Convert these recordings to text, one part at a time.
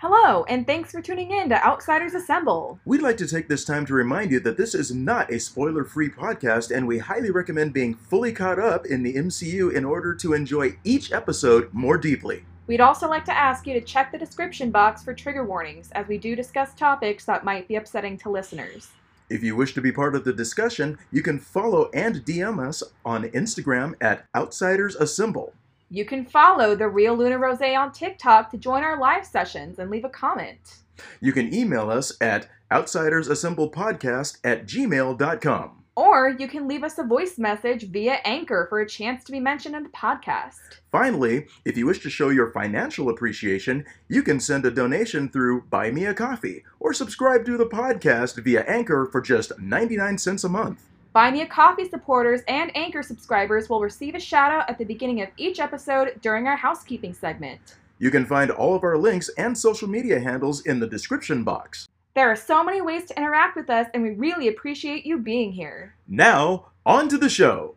Hello, and thanks for tuning in to Outsiders Assemble. We'd like to take this time to remind you that this is not a spoiler free podcast, and we highly recommend being fully caught up in the MCU in order to enjoy each episode more deeply. We'd also like to ask you to check the description box for trigger warnings, as we do discuss topics that might be upsetting to listeners. If you wish to be part of the discussion, you can follow and DM us on Instagram at Outsiders Assemble. You can follow the real Luna Rose on TikTok to join our live sessions and leave a comment. You can email us at outsidersassemblepodcast at gmail.com. Or you can leave us a voice message via Anchor for a chance to be mentioned in the podcast. Finally, if you wish to show your financial appreciation, you can send a donation through Buy Me a Coffee or subscribe to the podcast via Anchor for just 99 cents a month. Buy Me a Coffee supporters and Anchor subscribers will receive a shout out at the beginning of each episode during our housekeeping segment. You can find all of our links and social media handles in the description box. There are so many ways to interact with us, and we really appreciate you being here. Now, on to the show.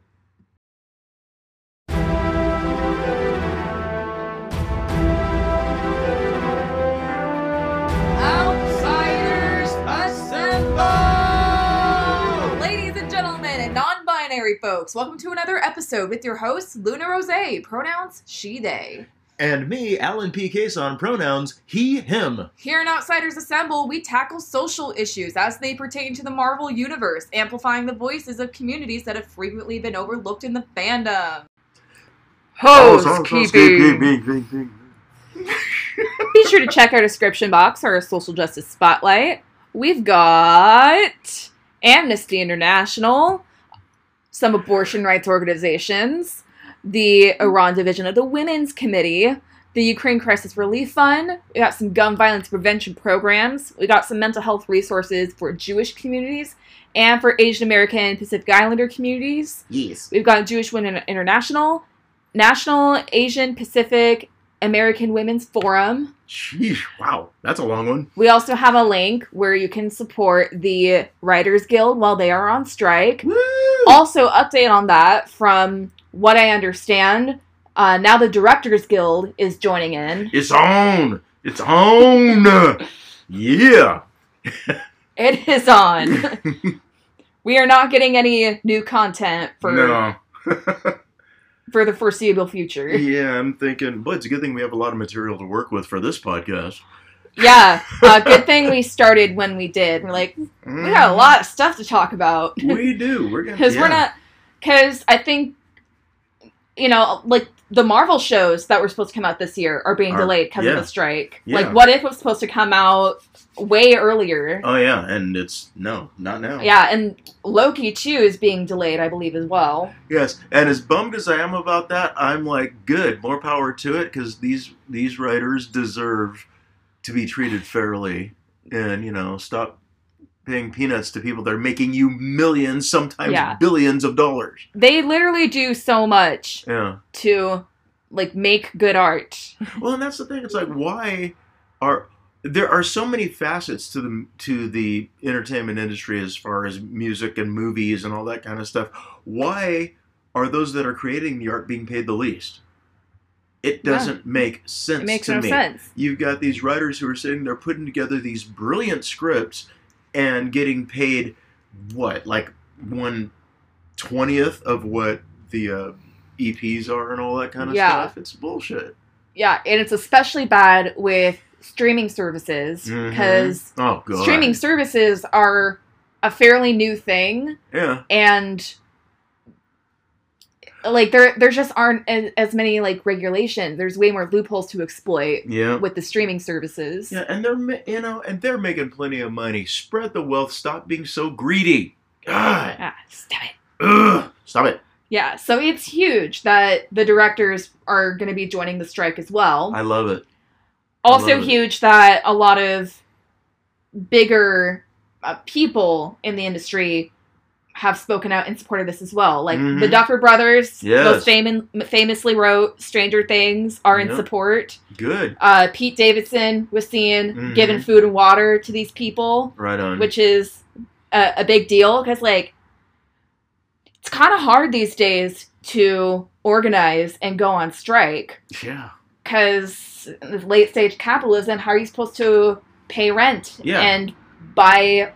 Non binary folks, welcome to another episode with your host, Luna Rose, pronouns she, they. And me, Alan P. Cason, pronouns he, him. Here in Outsiders Assemble, we tackle social issues as they pertain to the Marvel Universe, amplifying the voices of communities that have frequently been overlooked in the fandom. Housekeeping! Be sure to check our description box for our social justice spotlight. We've got Amnesty International, some abortion rights organizations, the Iran division of the Women's Committee, the Ukraine Crisis Relief Fund. We got some gun violence prevention programs. We got some mental health resources for Jewish communities and for Asian American and Pacific Islander communities. Yes. We've got Jewish Women International, National Asian Pacific American Women's Forum. Sheesh, wow, that's a long one. We also have a link where you can support the Writers Guild while they are on strike. Woo! Also, update on that from what I understand. Uh, now the Directors Guild is joining in. It's on! It's on! yeah! It is on. we are not getting any new content for no. for the foreseeable future. yeah, I'm thinking, but it's a good thing we have a lot of material to work with for this podcast. Yeah, uh, good thing we started when we did. We're like, we got a lot of stuff to talk about We do. We're gonna because we're not. Because I think, you know, like the Marvel shows that were supposed to come out this year are being Are- delayed because yeah. of the strike. Yeah. Like, what if it was supposed to come out way earlier? Oh yeah, and it's no, not now. Yeah, and Loki too is being delayed, I believe, as well. Yes, and as bummed as I am about that, I'm like, good, more power to it, because these these writers deserve to be treated fairly, and you know, stop paying peanuts to people that are making you millions, sometimes Yeah. billions of dollars. They literally do so much Yeah. to like make good art. Well, and that's the thing. It's like, why are there are so many facets to the to the entertainment industry as far as music and movies and all that kind of stuff. Why are those that are creating the art being paid the least? It doesn't make sense It makes to no me. sense. You've got these writers who are sitting there putting together these brilliant scripts and getting paid what, like one twentieth of what the uh, EPs are and all that kind of Yeah. stuff. It's bullshit. Yeah, and it's especially bad with streaming services because Oh streaming services are a fairly new thing Yeah. and like there there just aren't as, as many like regulations there's way more loopholes to exploit Yeah. with the streaming services Yeah, and they're you know, and they're making plenty of money. Spread the wealth. Stop being so greedy. God. ah, stop it Ugh. Stop it. yeah so it's huge that the directors are going to be joining the strike as well I love it. Also huge that a lot of bigger uh, people in the industry have spoken out in support of this as well. Like Mhm. the Duffer Brothers, Yes. most fam- famously wrote Stranger Things, are in Yep. support. Good. Uh, Pete Davidson was seen Mhm. giving food and water to these people, Right on. which is a, a big deal because, like, it's kind of hard these days to organize and go on strike. Yeah. Because late stage capitalism, how are you supposed to pay rent Yeah. and buy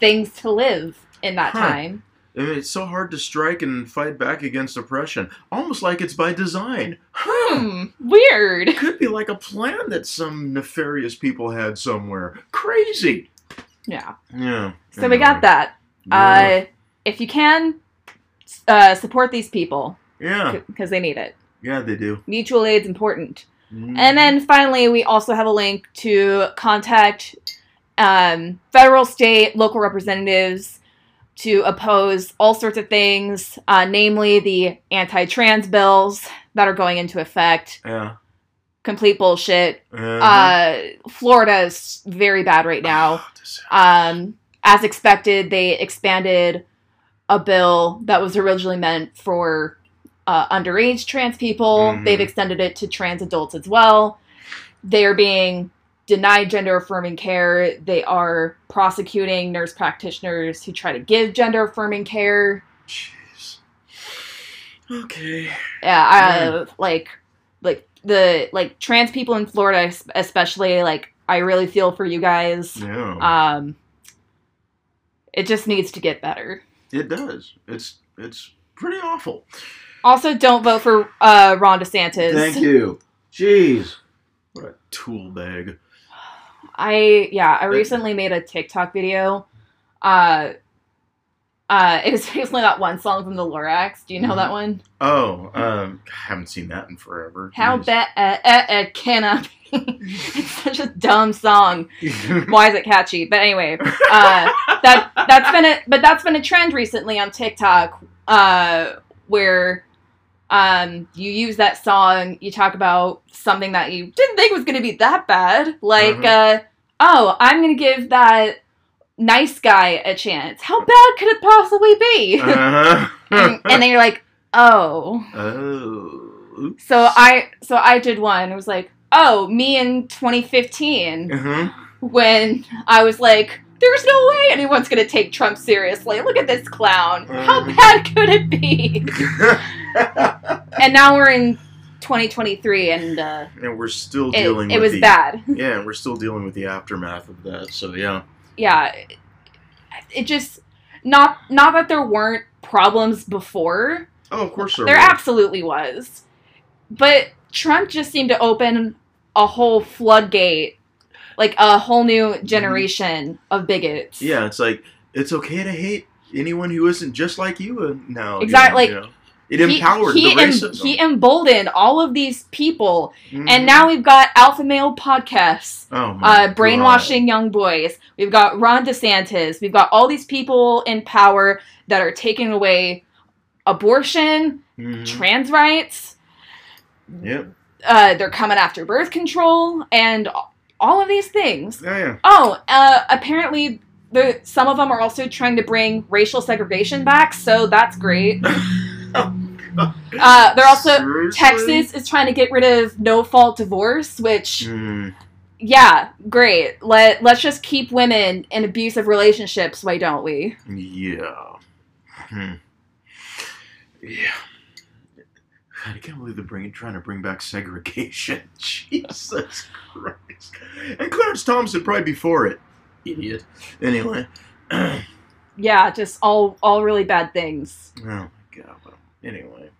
things to live in that Huh. time? I mean, it's so hard to strike and fight back against oppression, almost like it's by design. Hmm, weird. Could be like a plan that some nefarious people had somewhere. Crazy. Yeah. Yeah. So we got that. Uh, if you can, uh, support these people yeah. because they need it. Yeah, they do. Mutual aid's important. Mm. And then finally, we also have a link to contact um, federal, state, local representatives to oppose all sorts of things, uh, namely the anti trans bills that are going into effect. Yeah. Complete bullshit. Uh-huh. Uh, Florida is very bad right now. This- Um, as expected, they expanded a bill that was originally meant for uh, underage trans people. Mhm. They've extended it to trans adults as well. They are being denied gender affirming care. They are prosecuting nurse practitioners who try to give gender affirming care. Jeez. Okay. Yeah, uh, like, like the like trans people in Florida, especially. Like, I really feel for you guys. Yeah. Um, it just needs to get better. it does. It's it's pretty awful. Also, don't vote for uh, Ron DeSantis. Thank you. Jeez. What a tool bag. I yeah, I recently made a TikTok video. Uh, uh, it was basically that one song from the Lorax. Do you know Mhm. that one? Oh, um, I haven't seen that in forever. How bad uh, uh, uh, can I be? it's such a dumb song. Why is it catchy? But anyway, uh, that that's been a but that's been a trend recently on TikTok, uh, where um you use that song, you talk about something that you didn't think was gonna be that bad, like Mhm. uh, oh, I'm gonna give that nice guy a chance. How bad could it possibly be? uh-huh. and, and then you're like, oh. oh. Oops. So I so I did one. It was like, oh, me in 2015 Uh-huh. when I was like, there's no way anyone's gonna take Trump seriously. Look at this clown. How Mhm. bad could it be? and now we're in 2023, and uh, and we're still dealing it with was the, bad. Yeah, we're still dealing with the aftermath of that. So yeah. Yeah, it, it just not not that there weren't problems before. Oh, of course there, There were. absolutely was, but Trump just seemed to open a whole floodgate, like a whole new generation of bigots. Yeah, it's like it's okay to hate anyone who isn't just like you uh, now. Exactly, you know? It empowered he, the em- racism. he emboldened all of these people, Mhm. and now we've got alpha male podcasts, oh uh, brainwashing young boys. We've got Ron DeSantis. We've got all these people in power that are taking away abortion, God. Mhm. trans rights. Yep. Uh, they're coming after birth control and all of these things. Yeah, Oh, uh, apparently. The, some of them are also trying to bring racial segregation back, so that's great. yeah. Uh, they're also Seriously? Texas is trying to get rid of no fault divorce, which Mm, yeah, great. Let let's just keep women in abusive relationships, why don't we? yeah. Hmm. Yeah. I can't believe they're bringing, trying to bring back segregation. Jesus Christ. And Clarence Thompson probably before it. Idiot. Anyway. Yeah, just all all really bad things. my god. Well, anyway.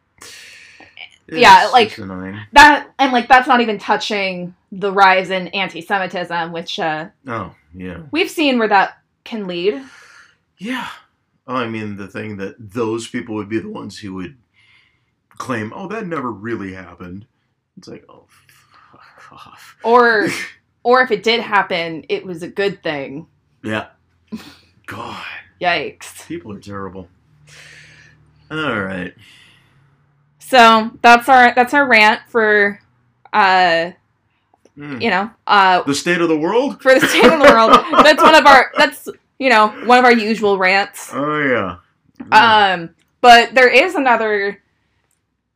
Yeah, like-. That and like that's not even touching the rise in anti-Semitism, which uh, Oh, yeah. we've seen where that can lead. Yeah. Oh, I mean, the thing that those people would be the ones who would claim, oh, that never really happened. It's like, oh, fuck off. Or or if it did happen, it was a good thing. Yeah. God, Yikes. people are terrible. All right. So that's our that's our rant for uh Hmm. you know uh The state of the world? for the state of the world. That's one of our that's you know one of our usual rants. Oh, yeah. Um, but there is another,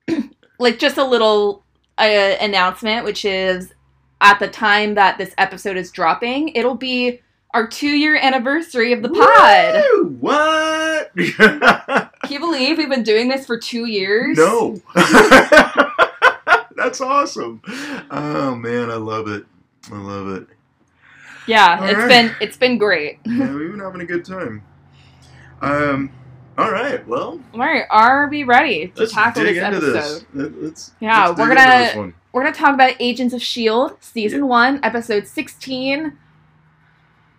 like just a little uh, announcement, which is at the time that this episode is dropping, it'll be our two year anniversary of the pod. Woo! What? Can you believe we've been doing this for two years? no. That's awesome. Oh man, I love it. I love it. Yeah, All it's right. been it's been great. Yeah, we've been having a good time. Um. All right. Well, All right, are we ready to tackle this episode? this. Let- Let's. Yeah, let's we're gonna- We're gonna talk about Agents of Shield, season Yeah. one, episode sixteen.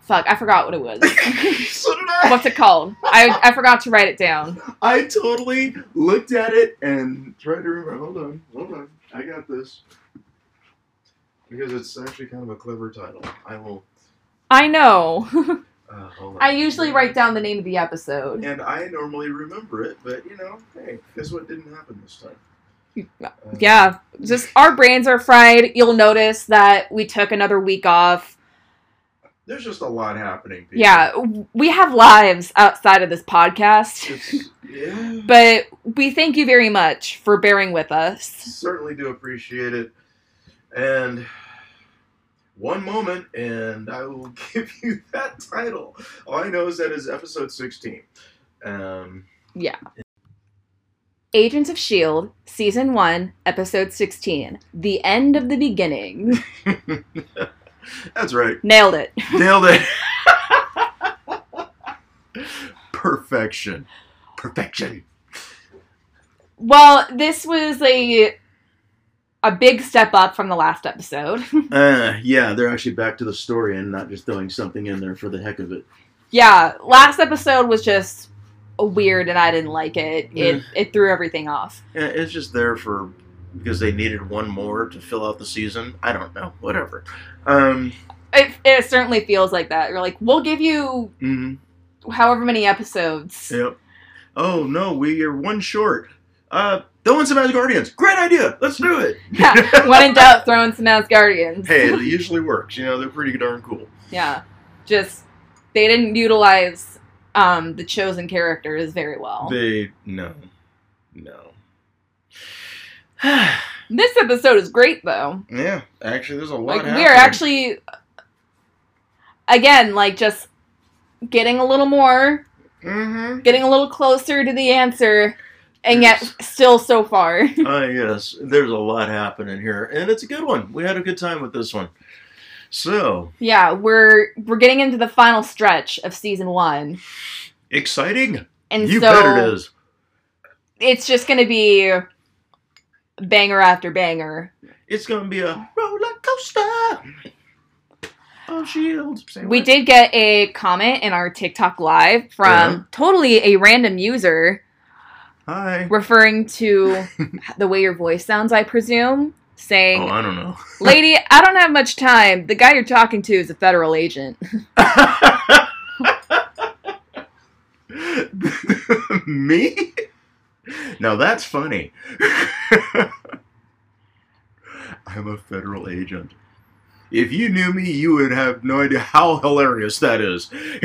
Fuck, I forgot what it was. so did I. What's it called? I I forgot to write it down. I totally looked at it and tried to remember. Hold on, hold on. I got this. Because it's actually kind of a clever title. I will. I know. Uh, hold on. I usually write down the name of the episode. And I normally remember it, but you know, hey, guess what didn't happen this time? Yeah, just our brains are fried. You'll notice that we took another week off. There's just a lot happening. people. Yeah, we have lives outside of this podcast. Yeah. But we thank you very much for bearing with us. certainly do appreciate it. And one moment, and I will give you that title. All I know is that is episode 16. Um, yeah. Agents of S.H.I.E.L.D., Season 1, Episode 16 The End of the Beginning. that's right. Nailed it. Nailed it. Perfection. Perfection. Well, this was a a big step up from the last episode. Uh, yeah, they're actually back to the story and not just throwing something in there for the heck of it. yeah, last episode was just weird and I didn't like it. It it threw everything off. Yeah, it's just there for because they needed one more to fill out the season. I don't know. Whatever. Um, It, it certainly feels like that. You're like, we'll give you mhm, however many episodes. Yep. Oh no, we are one short. Uh, throw in some Asgardians. Great idea. Let's do it. Yeah, when in doubt, throw in some Asgardians. hey, it usually works. You know, they're pretty darn cool. Yeah, just they didn't utilize um, the chosen characters very well. They no, no. this episode is great though. yeah, actually, there's a lot. Like we are actually, again, like just getting a little more, Mm-hmm. getting a little closer to the answer, and yet still so far. Ah, yes. There's a lot happening here, and it's a good one. We had a good time with this one. So yeah, we're we're getting into the final stretch of season one, exciting! and you so bet it is. it's just gonna be banger after banger. It's gonna be a roller coaster. Oh, shield. Say We what? did get a comment in our TikTok live from Yeah. totally a random user Hi. referring to the way your voice sounds, I presume, saying, Oh, I don't know. Lady, I don't have much time. The guy you're talking to is a federal agent. Me? Now that's funny. I'm a federal agent. If you knew me, you would have no idea how hilarious that is.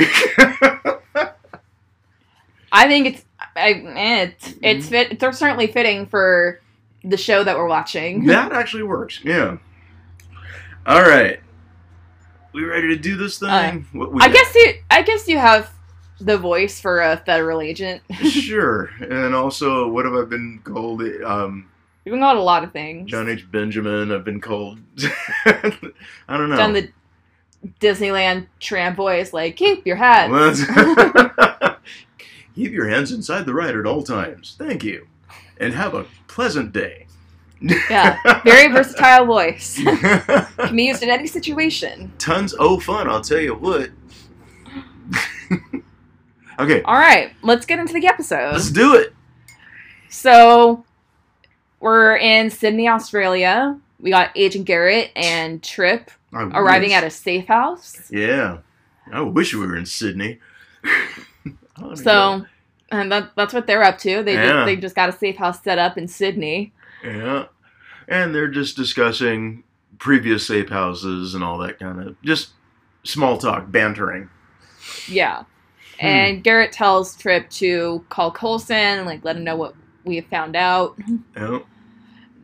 I think it's I, it's it's fit. It's certainly fitting for the show that we're watching. that actually works. Yeah. All right. We ready to do this thing? Uh, What we I guess you I guess you have the voice for a federal agent. sure. And also, what have I been called? Um, You've been called a lot of things. John H. Benjamin. I've been called. I don't know. Done the Disneyland tramp voice, like keep your hat. Keep your hands inside the ride at all times. Thank you. And have a pleasant day. Yeah, very versatile voice. Can be used in any situation. Tons of fun, I'll tell you what. Okay, All right, let's get into the episode. let's do it. So, we're in Sydney, Australia. We got Agent Garrett and Trip I arriving wish- at a safe house. Yeah. I wish we were in Sydney. I wanna go. So, and that, that's what they're up to. They Yeah. just, they just got a safe house set up in Sydney. Yeah. And they're just discussing previous safe houses and all that kind of just small talk, bantering. Yeah. Hmm. And Garrett tells Trip to call Coulson and like let him know what we have found out.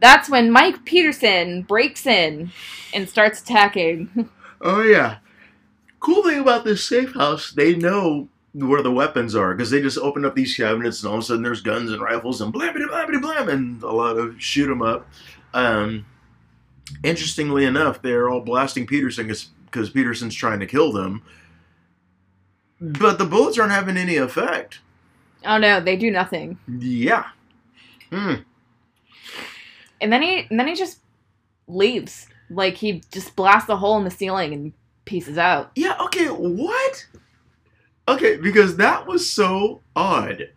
That's when Mike Peterson breaks in and starts attacking. Oh yeah. Cool thing about this safe house, they know where the weapons are because they just open up these cabinets and all of a sudden there's guns and rifles and blah blah blah blah blah and a lot of shoot 'em up. Um, interestingly enough, they're all blasting Peterson because Peterson's trying to kill them. But the bullets aren't having any effect. Oh no, they do nothing. Yeah. Hmm. And then he and then he just leaves. Like he just blasts a hole in the ceiling and pieces out. Yeah, okay, what? Okay, because that was so odd.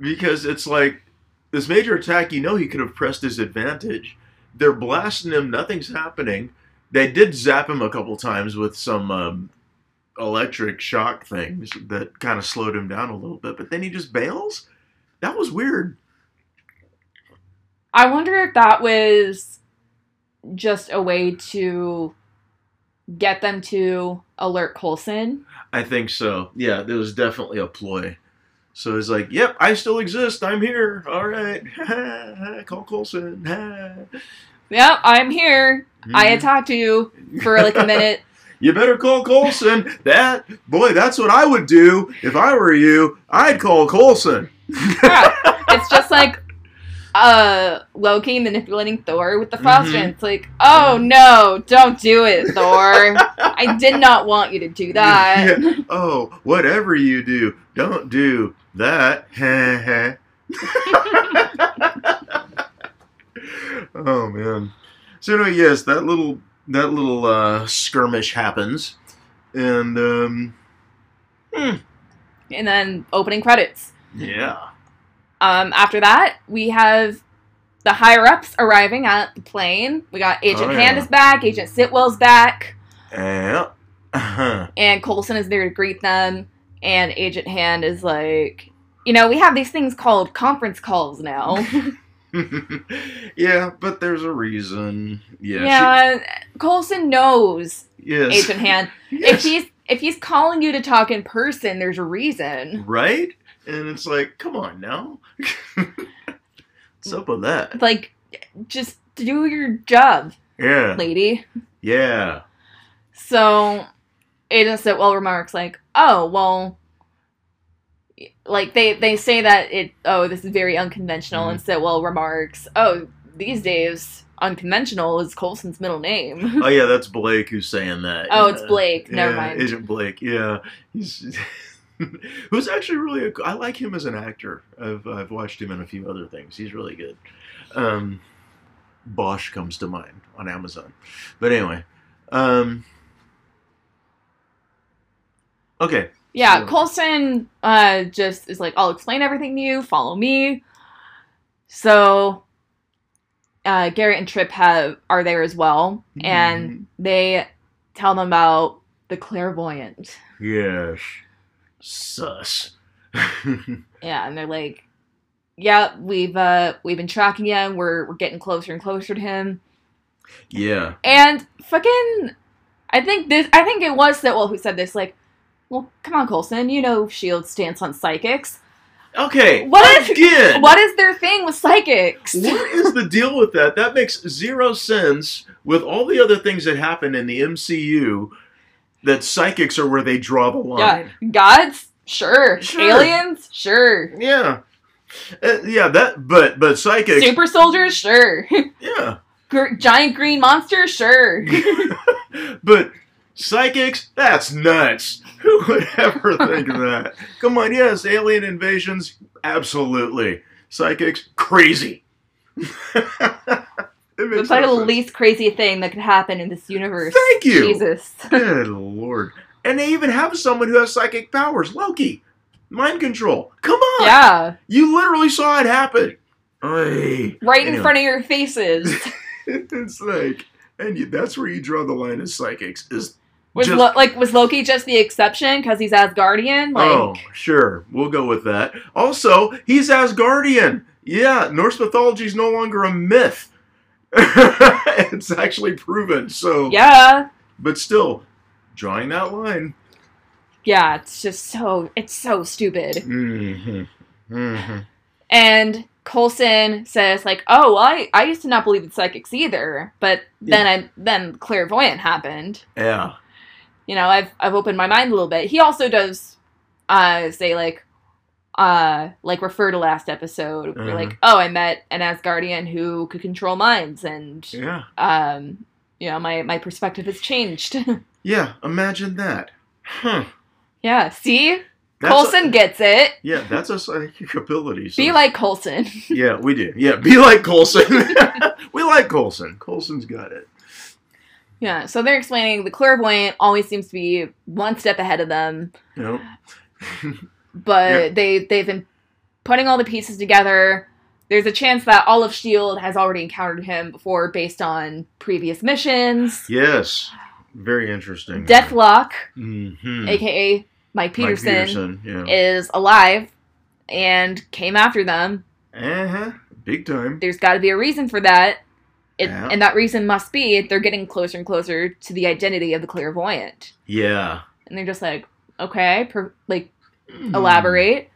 Because it's like this major attack, you know he could have pressed his advantage. They're blasting him, nothing's happening. They did zap him a couple times with some um, electric shock things that kind of slowed him down a little bit, but then he just bails? That was weird. I wonder if that was just a way to get them to alert Coulson. I think so. Yeah, there was definitely a ploy. So he's like, "Yep, I still exist. I'm here. All right, call Coulson." yep, I'm here. Mm-hmm. I attacked you for like a minute. you better call Coulson. That boy, that's what I would do if I were you. I'd call Coulson. yeah, it's just like uh Loki manipulating Thor with the Faustian. Mm-hmm. It's like, oh no, don't do it, Thor. I did not want you to do that. Yeah. Oh, whatever you do, don't do that. oh man. So anyway, yes, that little that little uh, skirmish happens, and um, hmm. and then opening credits. Yeah. Um, after that, we have the higher ups arriving at the plane. We got Agent oh, yeah. Hand is back, Agent Sitwell's back. Yeah. Uh-huh. And Coulson is there to greet them. And Agent Hand is like, you know, we have these things called conference calls now. yeah, but there's a reason. Yeah. Yeah, she... Coulson knows yes. Agent Hand. yes. If he's if he's calling you to talk in person, there's a reason. Right? And it's like, come on now. What's up with that? Like, just do your job. Yeah. Lady. Yeah. So, Agent Sitwell remarks, like, oh, well, like, they, they say that it, oh, this is very unconventional, mm-hmm. and Sitwell remarks, oh, these days, unconventional is Coulson's middle name. oh, yeah, that's Blake who's saying that. Oh, yeah. it's Blake. Never yeah, mind. Agent Blake, yeah. He's. who's actually really a, I like him as an actor. I've I've watched him in a few other things. He's really good. Um, Bosch comes to mind on Amazon, but anyway. Um, okay. Yeah, so. Coulson uh, just is like, I'll explain everything to you. Follow me. So uh, Garrett and Trip have are there as well, mm-hmm. and they tell them about the clairvoyant. Yes sus. yeah, and they're like, yeah, we've uh we've been tracking him. We're we're getting closer and closer to him. Yeah. And fucking, I think this. I think it was Sitwell who said this. Like, well, come on, Coulson. You know Shield's stance on psychics. Okay. What What is what is their thing with psychics? What is the deal with that? That makes zero sense with all the other things that happen in the MCU that psychics are where they draw the line. Yeah, gods, sure. sure. Aliens, sure. Yeah, uh, yeah. That, but but psychics, super soldiers, sure. Yeah, Gr- giant green monster, sure. but psychics, that's nuts. Who would ever think of that? Come on, yes, alien invasions, absolutely. Psychics, crazy. It's like the least crazy thing that could happen in this universe. Thank you. Jesus. Good lord. And they even have someone who has psychic powers. Loki. Mind control. Come on. Yeah. You literally saw it happen. Oy. Right in front of your faces. it's like, and you, that's where you draw the line as psychics. Is was just, Lo- like was Loki just the exception because he's Asgardian? Like, oh, sure, we'll go with that. Also, he's Asgardian. Yeah, Norse mythology is no longer a myth. it's actually proven. So yeah, but still, drawing that line. Yeah, it's just so it's so stupid. Mm-hmm. Mm-hmm. And Coulson says like, "Oh, well, I I used to not believe in psychics either, but then yeah. I then clairvoyant happened." Yeah. You know, I've I've opened my mind a little bit. He also does uh say like, uh like refer to last episode. Uh-huh. like, oh, I met an Asgardian who could control minds, and Yeah. um, you know, my my perspective has changed. Yeah. Imagine that. Huh. yeah, see, That's Coulson A, gets it. yeah, that's a psychic ability. so- Be like Coulson. Yeah, we do. Yeah, be like Coulson. we like Coulson. Coulson's got it. Yeah, so they're explaining the clairvoyant always seems to be one step ahead of them, know? but Yeah. they they've been putting all the pieces together. There's a chance that all of Shield has already encountered him before, based on previous missions. yes. Very interesting. Deathlok, Mm-hmm. aka Mike Peterson, yeah. is alive and came after them. uh-huh. Big time. There's got to be a reason for that. It, Yeah. And that reason must be they're getting closer and closer to the identity of the clairvoyant. Yeah. And they're just like, okay, per, like, Hmm. elaborate.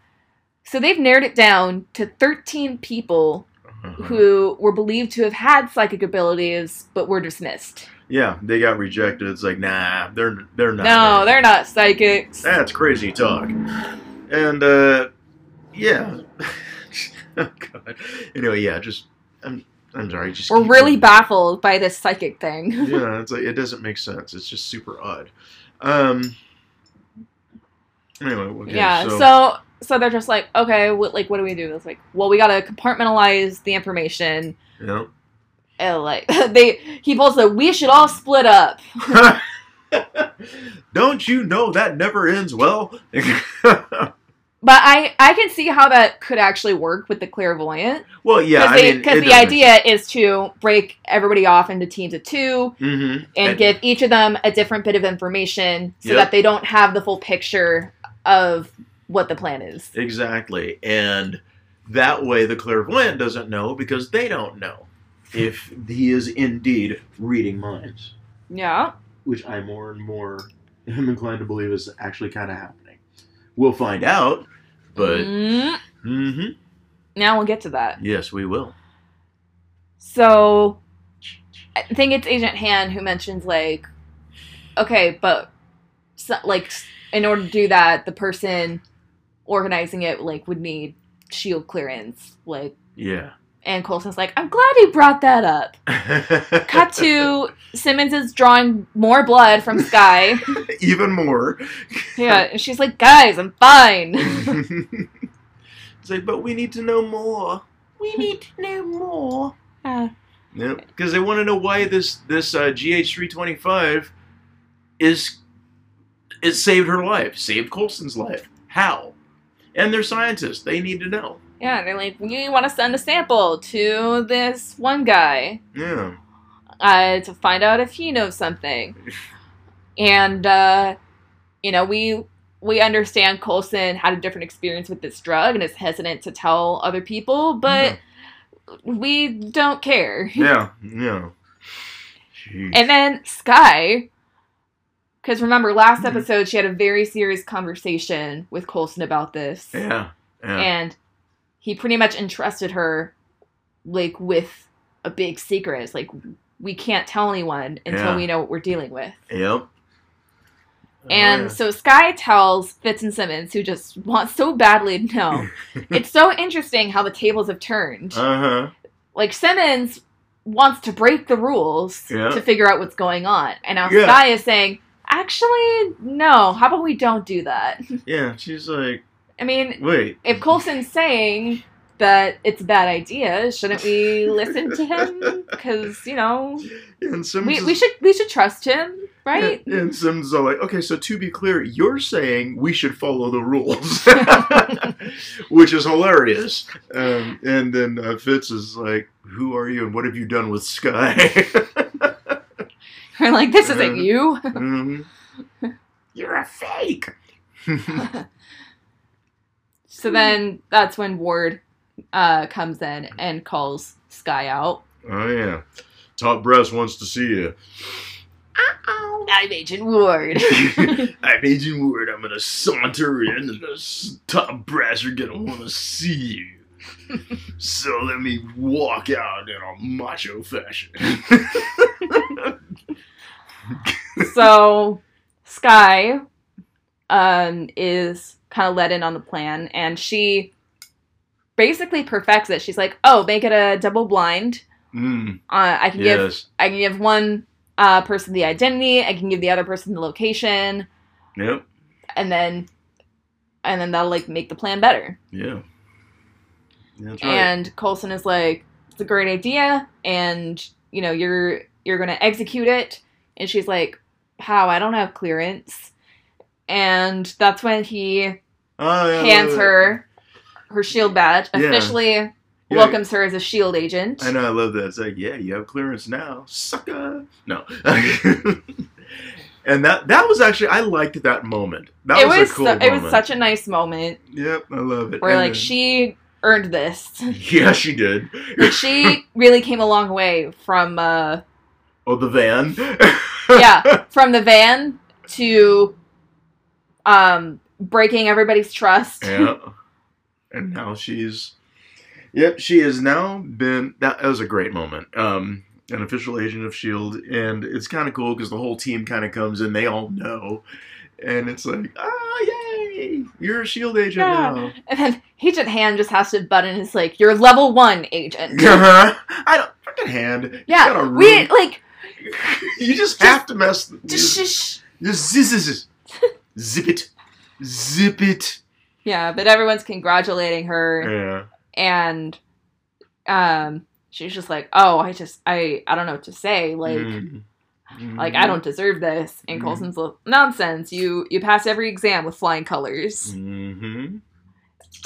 So they've narrowed it down to 13 people Uh-huh. who were believed to have had psychic abilities but were dismissed. Yeah, they got rejected. It's like, nah, they're they're not. no, they're not psychics. That's crazy talk. And uh yeah. oh god. Anyway, yeah, just I'm I'm sorry, just We're really going. baffled by this psychic thing. yeah, it's like it doesn't make sense. It's just super odd. Um. Anyway, okay, yeah, so, so so they're just like, okay, what, like what do we do? It's like, well, we gotta compartmentalize the information. know. And like they, he pulls the, we should all split up. Don't you know that never ends well? But I, I can see how that could actually work with the clairvoyant well, yeah, because the idea is to break everybody off into teams of two hmm and give each of them a different bit of information so Yep. that they don't have the full picture of what the plan is. exactly, and that way the clairvoyant doesn't know because they don't know if he is indeed reading minds. Yeah. which I more and more am inclined to believe is actually kind of happening. We'll find out, but Mm, hmm now we'll get to that. yes, we will. So I think it's Agent Hand who mentions like, okay, but so, like in order to do that, the person organizing it like would need shield clearance. Like, Yeah. And Coulson's like, I'm glad he brought that up. Cut to Simmons is drawing more blood from Skye. Even more. yeah, and she's like, guys, I'm fine. it's like, but we need to know more. We need to know more. Yeah. because they want to know why this this uh, GH three twenty five is it saved her life, saved Coulson's life. How? And they're scientists. They need to know. Yeah, they're like, we want to send a sample to this one guy. Yeah. uh, to find out if he knows something. And uh, you know, we we understand Coulson had a different experience with this drug and is hesitant to tell other people, but we don't care. Yeah. Yeah. Jeez. And then Skye, because remember last episode she had a very serious conversation with Coulson about this, yeah. Yeah. and he pretty much entrusted her like with a big secret. It's like we can't tell anyone until Yeah. we know what we're dealing with. Yep. And Oh, so Skye tells Fitz and Simmons, who just want so badly to know. it's so interesting how the tables have turned. Uh huh. like Simmons wants to break the rules Yeah. to figure out what's going on, and now Yeah. Skye is saying, "Actually, no. How about we don't do that?" Yeah. She's like, I mean, wait. if Coulson's saying that it's a bad idea, shouldn't we listen to him? Because you know, we, is- we should we should trust him, right? And, and Sims all like, okay, so to be clear, you're saying we should follow the rules, which is hilarious. Um, and then uh, Fitz is like, who are you and what have you done with Skye? We're like, this isn't Uh, you. Mhm. You're a fake. So then that's when Ward uh, comes in and calls Skye out. oh yeah, top brass wants to see you. Uh-oh. I'm Agent Ward. I'm Agent Ward. I'm gonna saunter in, and the top brass are gonna want to see you. so let me walk out in a macho fashion. so Skye um, is kind of let in on the plan, and she basically perfects it. She's like, "Oh, make it a double blind. Mm, Uh, I can give. I can give one uh, person the identity. I can give the other person the location, Yep. and then and then that'll like make the plan better." Yeah. That's right. And Coulson is like, "It's a great idea, and you know you're you're gonna execute it." And she's like, "How? I don't have clearance." And that's when he oh, yeah, hands love it. her her shield badge, officially Yeah, welcomes her as a shield agent. I know. I love that. It's like, yeah, you have clearance now, sucker. No. and that that was actually I liked that moment. That it was, was a cool su- moment. it was such a nice moment Yep, I love it. where And like then- she earned this. Yeah, she did. like she really came a long way from uh oh, the van. yeah, from the van to um breaking everybody's trust. yeah. And now she's. Yep, she has now been. That, that was a great moment. Um, an official agent of Shield, and it's kind of cool because the whole team kind of comes in. They all know, and it's like, ah, yay! You're a Shield agent Yeah. now. And then Agent Hand just has to button his like, you're level one agent. Uh-huh. I don't fucking hand. Yeah. We like you just have to mess. just. Just zip, zip. zip it, zip it. Yeah, but everyone's congratulating her Yeah. and um she's just like, "Oh, I just I I don't know what to say. Like Mhm. like I don't deserve this." And Mhm. Coulson's like, "Nonsense. You you pass every exam with flying colors." Mm-hmm.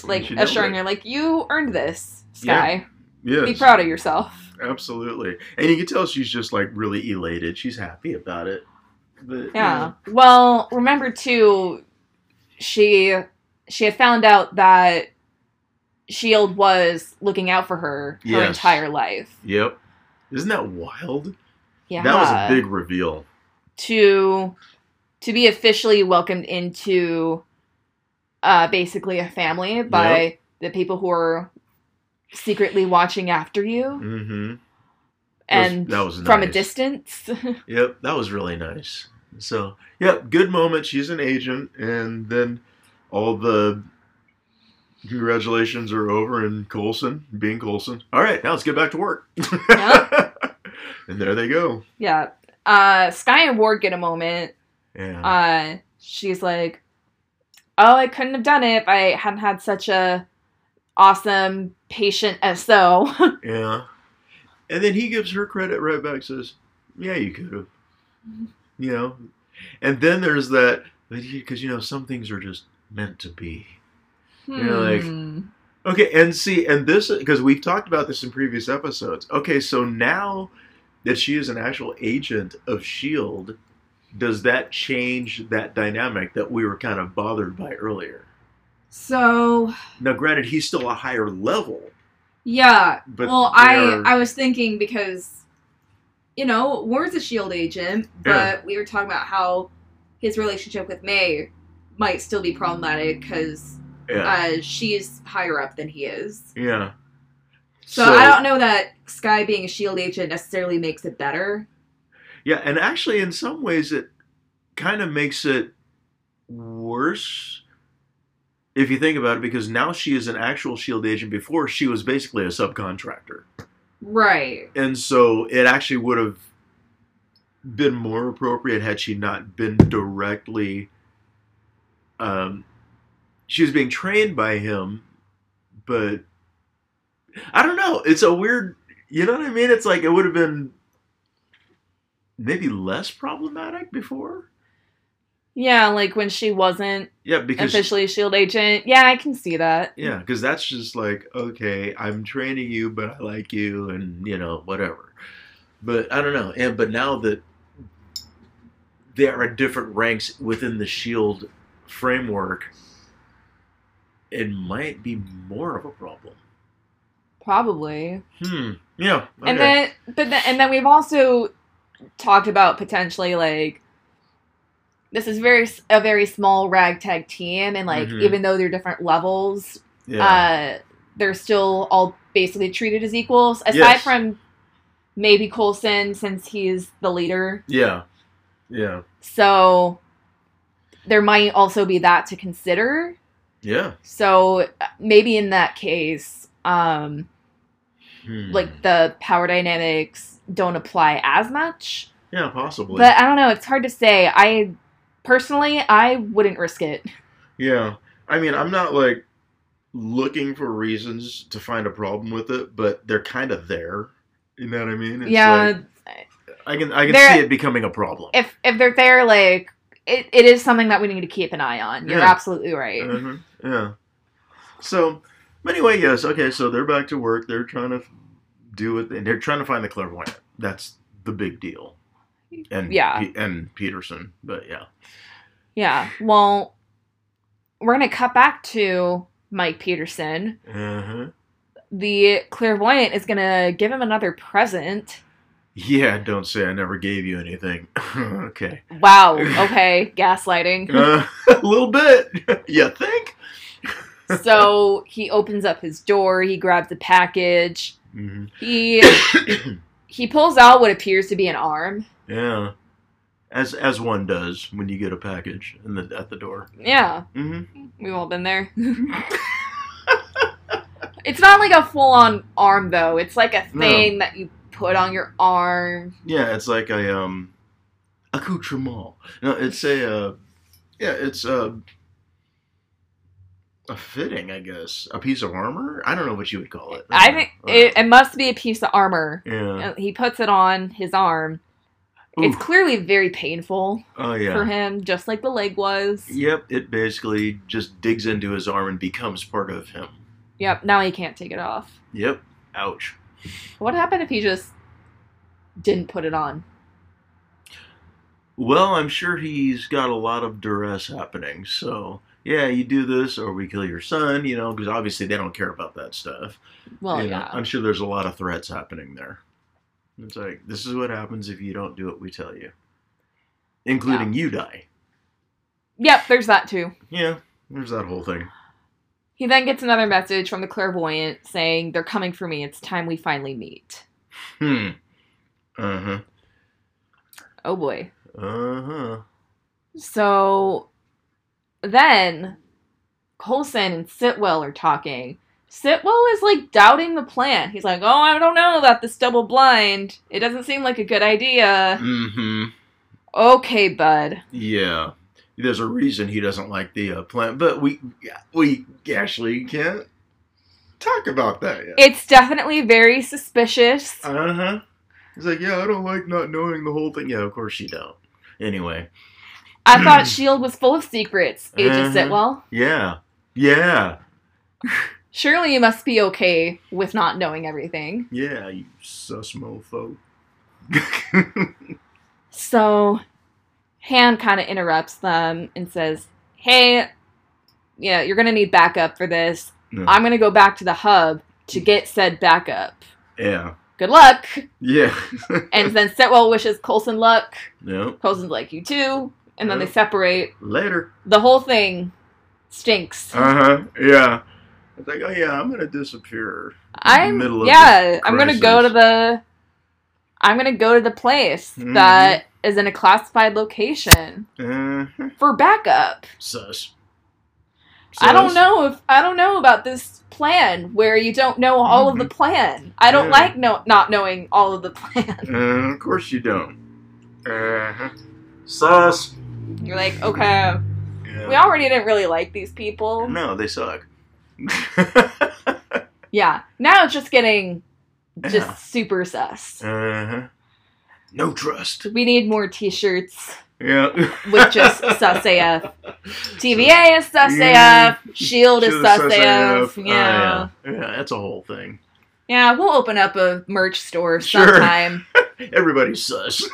Like assuring her like, "You earned this, Yeah. Skye. Yes. Be proud of yourself." Absolutely. And you can tell she's just like really elated. She's happy about it. But, Yeah. Well, remember too, she she had found out that Shield was looking out for her her Yes. entire life. Yep. Isn't that wild? Yeah. That was a big reveal. to to be officially welcomed into uh basically a family by the people who are secretly watching after you Mm-hmm. and that was from a distance. Yep, that was really nice. So, yep, good moment. She's an agent, and then all the congratulations are over, and Coulson being Coulson. All right, now let's get back to work. and there they go. yeah. Uh Skye and Ward get a moment Yeah. uh she's like oh i couldn't have done it if i hadn't had such a awesome patient so yeah. And then he gives her credit right back. Says, "Yeah, you could have." You know. And then there's that because you know some things are just meant to be. Yeah, like- Hmm. Okay, and see, and this because we've talked about this in previous episodes. Okay, so now that she is an actual agent of Shield, does that change that dynamic that we were kind of bothered by earlier? so Now, granted, he's still a higher level, yeah but well i are- i was thinking because you know ward's a shield agent but Yeah. we were talking about how his relationship with may might still be problematic because yeah, uh, she's higher up than he is yeah. so, i don't know that skye being a shield agent necessarily makes it better Yeah, and actually, in some ways, it kind of makes it worse if you think about it, because now she is an actual Shield agent. Before, she was basically a subcontractor. Right. And so it actually would have been more appropriate had she not been directly um she was being trained by him but i don't know. It's a weird you know what i mean? It's like it would have been maybe less problematic before Yeah, like when she wasn't yeah because officially a shield agent. Yeah, I can see that. Yeah, because that's just like, okay, I'm training you, but I like you, and you know, whatever. But I don't know. And but now that there are different ranks within the Shield framework, it might be more of a problem. Probably. Hmm. Yeah. And then but then and then we've also talked about potentially like this is very a very small ragtag team and like Mhm. even though they're different levels, yeah. uh they're still all basically treated as equals aside Yes. from maybe Coulson since he's the leader. yeah. Yeah. So there might also be that to consider. Yeah. So uh, maybe in that case, um, Hmm. like the power dynamics don't apply as much. Yeah, possibly. But I don't know. It's hard to say. I personally, I wouldn't risk it. Yeah. I mean, I'm not like looking for reasons to find a problem with it, but they're kind of there. You know what I mean? It's yeah, like- I can I can They're- see it becoming a problem. if if they're there, like it, it is something that we need to keep an eye on. You're Yeah. absolutely right. Uh-huh. Yeah. So, anyway, yes. Okay, so they're back to work. They're trying to do it, and they're trying to find the clairvoyant. That's the big deal. And Yeah. Pe- and Peterson, but yeah. Yeah. Well, we're gonna cut back to Mike Peterson. Uh-huh. The clairvoyant is gonna give him another present. Yeah, don't say I never gave you anything. okay. Wow. Okay. Gaslighting. Uh, a little bit. you think? so he opens up his door. He grabs the package. hmm He he pulls out what appears to be an arm. Yeah. As as one does when you get a package in the at the door. Yeah, hmm we've all been there. it's not like a full on arm though. It's like a No. thing that you put on your arm. Yeah, it's like a um accoutrement. No, it's a uh, yeah, it's a a fitting, I guess. A piece of armor. I don't know what you would call it. I think Uh, it, it must be a piece of armor. Yeah. Uh, He puts it on his arm. It's clearly very painful Oh yeah. for him, just like the leg was. Yep. It basically just digs into his arm and becomes part of him. Yep, now he can't take it off. Yep. Ouch. What happened if he just didn't put it on? Well, I'm sure he's got a lot of duress happening. So yeah, you do this or we kill your son. You know, because obviously they don't care about that stuff. Well, You know, yeah. I'm sure there's a lot of threats happening there. It's like this is what happens if you don't do what we tell you, including you die. Yep, there's that too. Yeah, there's that whole thing. He then gets another message from the clairvoyant saying, They're coming for me. It's time we finally meet. Hmm. Uh huh. Oh boy. Uh huh. So then Coulson and Sitwell are talking. Sitwell is like doubting the plan. He's like, Oh, I don't know about this double blind. It doesn't seem like a good idea. Mm-hmm. Okay, bud. Yeah. There's a reason he doesn't like the uh, plant, but we we actually can't talk about that yet. It's definitely very suspicious. Uh huh. He's like, yeah, I don't like not knowing the whole thing. Yeah, of course you don't. Anyway, I thought S.H.I.E.L.D. was full of secrets, Agent Uh-huh. Sitwell. yeah, yeah, Surely you must be okay with not knowing everything. yeah, you sus mofo. So, Hand kind of interrupts them and says, Hey, yeah, you're going to need backup for this. No. I'm going to go back to the hub to get said backup. yeah, Good luck. yeah. And then Sitwell wishes Coulson luck. no, Coulson's like, You too. And then they separate. later. The whole thing stinks. Uh huh. Yeah. It's like, oh yeah, I'm gonna disappear. I'm middle of yeah. I'm gonna go to the. I'm gonna go to the place Mhm. that is in a classified location Uh, for backup. sus. I don't know if I don't know about this plan where you don't know all of the plan. I don't Mm-hmm. Yeah. like no not knowing all of the plan. Uh, of course you don't. Uh-huh. Sus. You're like, okay, Yeah. we already didn't really like these people. No, they suck. Yeah, now it's just getting just Yeah. super sus. uh-huh. No trust. We need more T-shirts Yeah. with just sus AF. TVA is sus Yeah. AF. Shield is sus sus AF. AF. Oh, Yeah. yeah. Yeah, that's a whole thing. yeah, we'll open up a merch store Sure. sometime. Everybody's sus.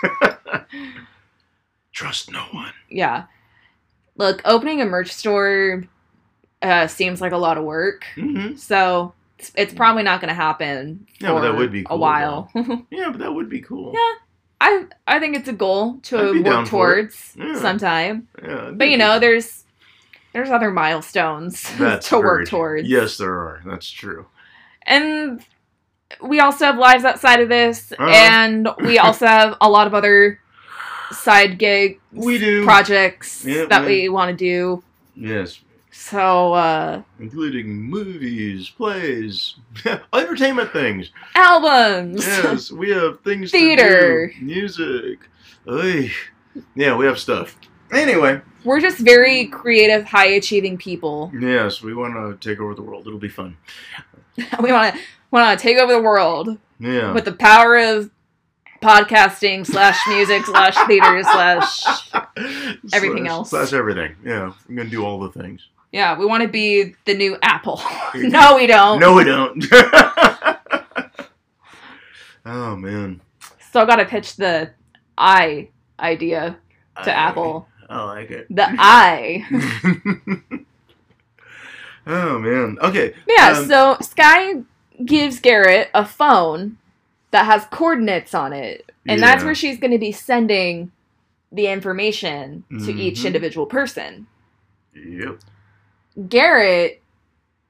Trust no one. yeah. Look, opening a merch store uh, seems like a lot of work. Mm-hmm. So it's, it's probably not going to happen Yeah, but that would be a while. Yeah, but that would be cool. Yeah. I I think it's a goal to work towards Yeah. sometime. Yeah, But you know, there's there's other milestones That's to work towards. Yes, there are. That's true. And we also have lives outside of this, Uh-huh. and we also have a lot of other side gig We do. projects Yeah, that we- we want to do. Yes, So, uh, including movies, plays, entertainment things. albums. Yes, we have things Theater. do. Music. Oy. Yeah, we have stuff. Anyway, We're just very creative, high achieving people. yes, we want to take over the world. It'll be fun. we want to want to take over the world Yeah. with the power of podcasting slash music slash theater slash everything Slash- else. Slash everything. Yeah, I'm gonna do all the things. Yeah. We want to be the new Apple. no, we don't. No, we don't. oh man. Still got to pitch the I idea to I- Apple. I like it. The I. oh man. Okay. Yeah, Um, so Skye gives Garrett a phone that has coordinates on it. And that's where she's going to be sending the information to each Mhm. individual person. Yep. Garrett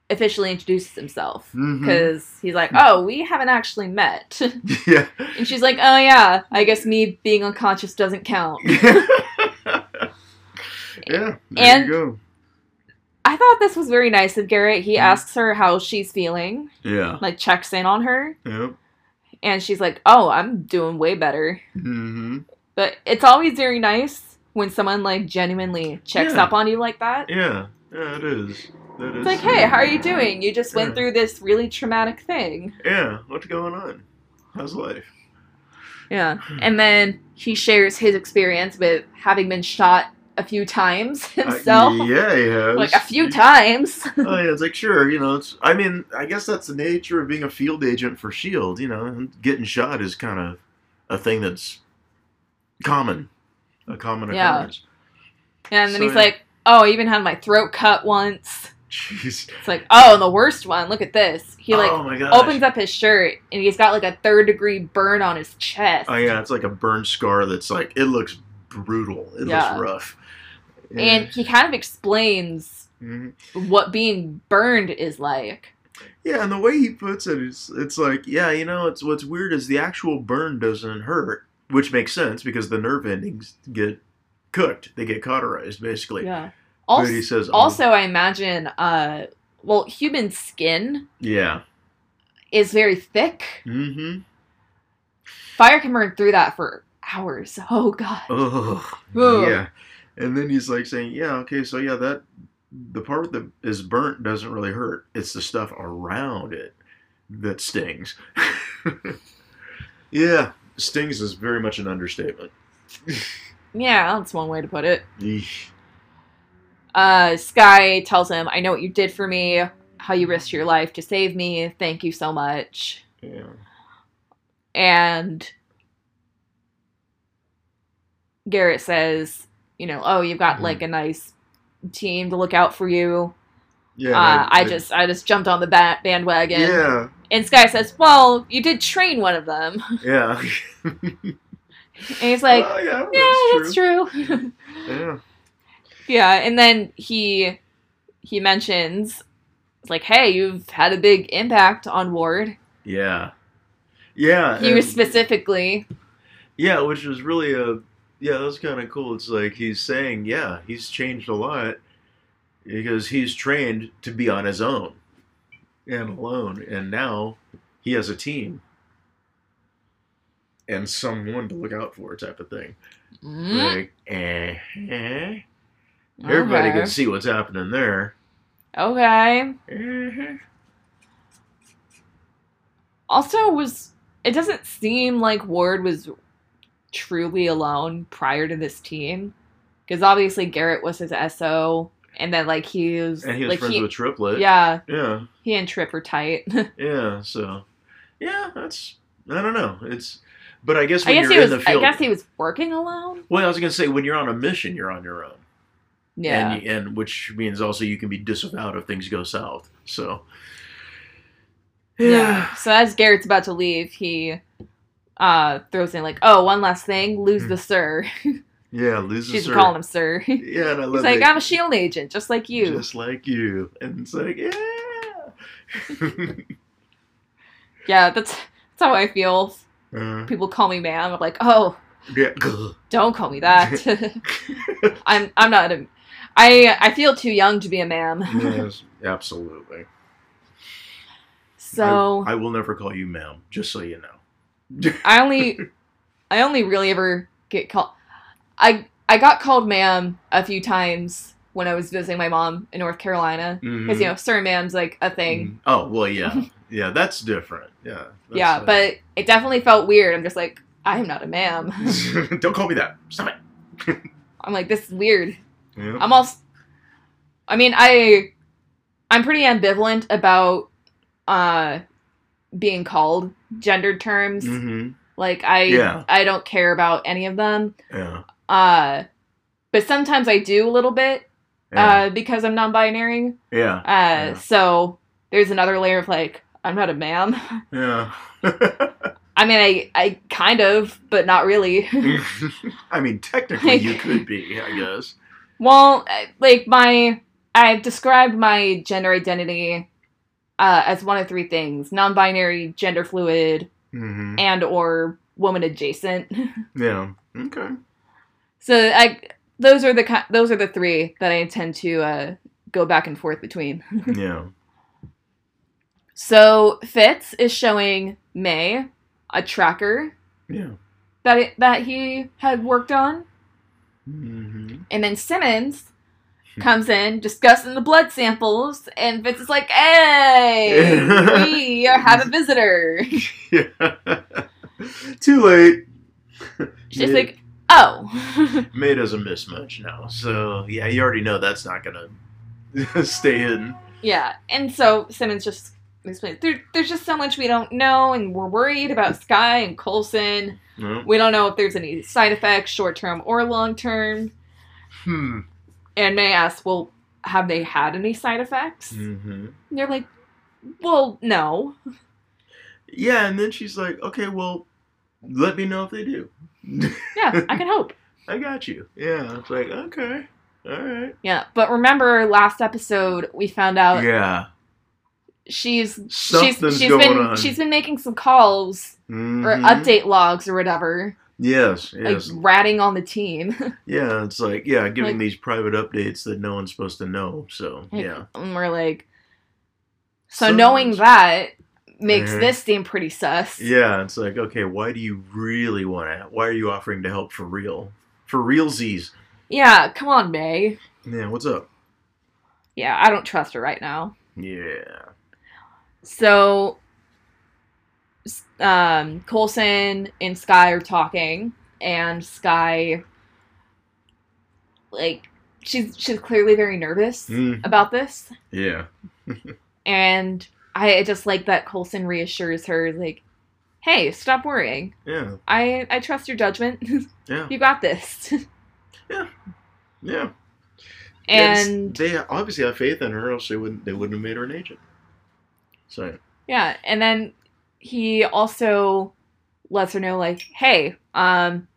officially introduces himself because he's like, Oh, we haven't actually met. Yeah. and she's like, Oh, yeah, I guess me being unconscious doesn't count. yeah. There And- you go. I thought this was very nice of Garrett. He Mhm. asks her how she's feeling, Yeah. like checks in on her, Yep. and she's like, "Oh, I'm doing way better." Mm-hmm. But it's always very nice when someone like genuinely checks Yeah. up on you like that. Yeah. Yeah. It is. That is. It's like, "Hey, how are you doing? You just went Yeah. through this really traumatic thing." Yeah. What's going on? How's life? Yeah. And then he shares his experience with having been shot a few times himself. Uh, yeah, he has. Like a few times. oh yeah, it's like sure, you know. It's. I mean, I guess that's the nature of being a field agent for Shield. You know, and getting shot is kind of a thing that's common, a common occurrence. Yeah. and then So, he's yeah. like, "Oh, I even had my throat cut once." Jeez. It's like, "Oh, and the worst one, look at this." He like oh opens up his shirt and he's got like a third degree burn on his chest. Oh yeah, it's like a burn scar that's like it looks brutal. It Yeah. looks rough. Yeah. And he kind of explains Mhm. what being burned is like. Yeah, and the way he puts it is, it's like, yeah, you know, it's what's weird is the actual burn doesn't hurt, which makes sense because the nerve endings get cooked, they get cauterized, basically. Yeah. Also, says, oh, also I imagine, uh, well, human skin yeah, is very thick. mm-hmm. Fire can burn through that for hours. Oh god. Oh, yeah. And then he's like saying, yeah, okay, so yeah, that the part that is burnt doesn't really hurt. It's the stuff around it that stings. yeah, stings is very much an understatement. Yeah, that's one way to put it. Yeesh. Uh, Skye tells him, "I know what you did for me. How you risked your life to save me. Thank you so much." Yeah. And Garrett says, "You know, oh, you've got Mhm. like a nice team to look out for you. Yeah. uh, and I, just, I just jumped on the ba- bandwagon." Yeah. And Skye says, "Well, you did train one of them." Yeah. And he's like, Oh, yeah, "Yeah, that's true." Yeah. yeah, and then he he mentions like, "Hey, you've had a big impact on Ward." Yeah. Yeah. He was specifically, Yeah, which was really a yeah, that was kind of cool. It's like he's saying, yeah, he's changed a lot because he's trained to be on his own and alone, and now he has a team and someone to look out for, type of thing. Mm, Like, eh, eh. everybody okay. can see what's happening there. Okay. Eh. Also, was it doesn't seem like Ward was truly alone prior to this team, because obviously Garrett was his SO, and then like he was And he was like friends he, with Triplett. yeah, Yeah. he and Trip were tight. Yeah. So, yeah, that's I don't know. It's but I guess I when guess you're he was. in the field, I guess he was working alone. Well, I was gonna say when you're on a mission, you're on your own. Yeah. And, and which means also you can be disavowed if things go south. So. Yeah. So as Garrett's about to leave, he uh throws in like, "Oh, one last thing, lose Hmm. the sir." Yeah, loses She's her. calling him sir. Yeah, and I love like, that. "I'm a shield agent, just like you." Just like you, and it's like, yeah. Yeah, that's that's how I feel. Uh, People call me ma'am. I'm like, "Oh, Yeah. Don't call me that. I'm I'm not a. I I feel too young to be a ma'am. yes, absolutely. So I, I will never call you ma'am, just so you know. I only I only really ever get called I I got called ma'am a few times when I was visiting my mom in North Carolina because Mhm. you know sir ma'am's like a thing. Mhm. Oh well, yeah, yeah, that's different. Yeah. that's, yeah, but it definitely felt weird. I'm just like I am not a ma'am. don't call me that. Stop it. I'm like this is weird. Yeah. I'm also I mean I I'm pretty ambivalent about uh being called gendered terms. hmm Like I Yeah. I don't care about any of them. Yeah. Uh but sometimes I do a little bit Yeah. uh because I'm non-binary. yeah. Uh Yeah. so there's another layer of like I'm not a ma'am. Yeah. I mean I I kind of but not really. I mean, technically, you could be, I guess. well, like my I've described my gender identity uh, as one of three things: non-binary, gender fluid, hmm and or woman adjacent. Yeah. Okay. so I those are the those are the three that I intend to uh, go back and forth between. Yeah. So Fitz is showing May a tracker Yeah. that it, that he had worked on, hmm and then Simmons comes in discussing the blood samples, and Fitz is like, "Hey, we have a visitor." Yeah. Too late. She's May- like, "Oh." May doesn't miss much now, so yeah, you already know that's not gonna stay hidden. Yeah, and so Simmons just explains there, there's just so much we don't know, and we're worried about Skye and Coulson. No? We don't know if there's any side effects, short term or long term. Hmm. And May asks, "Well, have they had any side effects?" hmm And they're like, "Well, no." Yeah, and then she's like, "Okay, well, let me know if they do." Yeah, I can hope. I got you. Yeah, it's like okay, all right. Yeah, but remember last episode we found out yeah, she's she's something's she's going been on. she's been making some calls or Mhm. update logs or whatever, Yes, yes, like ratting on the team. yeah. It's like yeah, giving Like- these private updates that no one's supposed to know. So Like, yeah, And we're like, so knowing that makes this seem pretty sus. yeah. It's like okay, why do you really want to? Why are you offering to help for real? For realsies? Yeah, come on, May. Yeah. What's up? Yeah, I don't trust her right now. Yeah. So, um, Coulson and Skye are talking, and Skye, like, she's she's clearly very nervous Mm, about this, yeah. and I just like that Coulson reassures her, like, "Hey, stop worrying. Yeah. I I trust your judgment. Yeah. you got this." Yeah. Yeah, and they obviously have faith in her, else they wouldn't they wouldn't have made her an agent. So Yeah, and then he also lets her know like, hey, um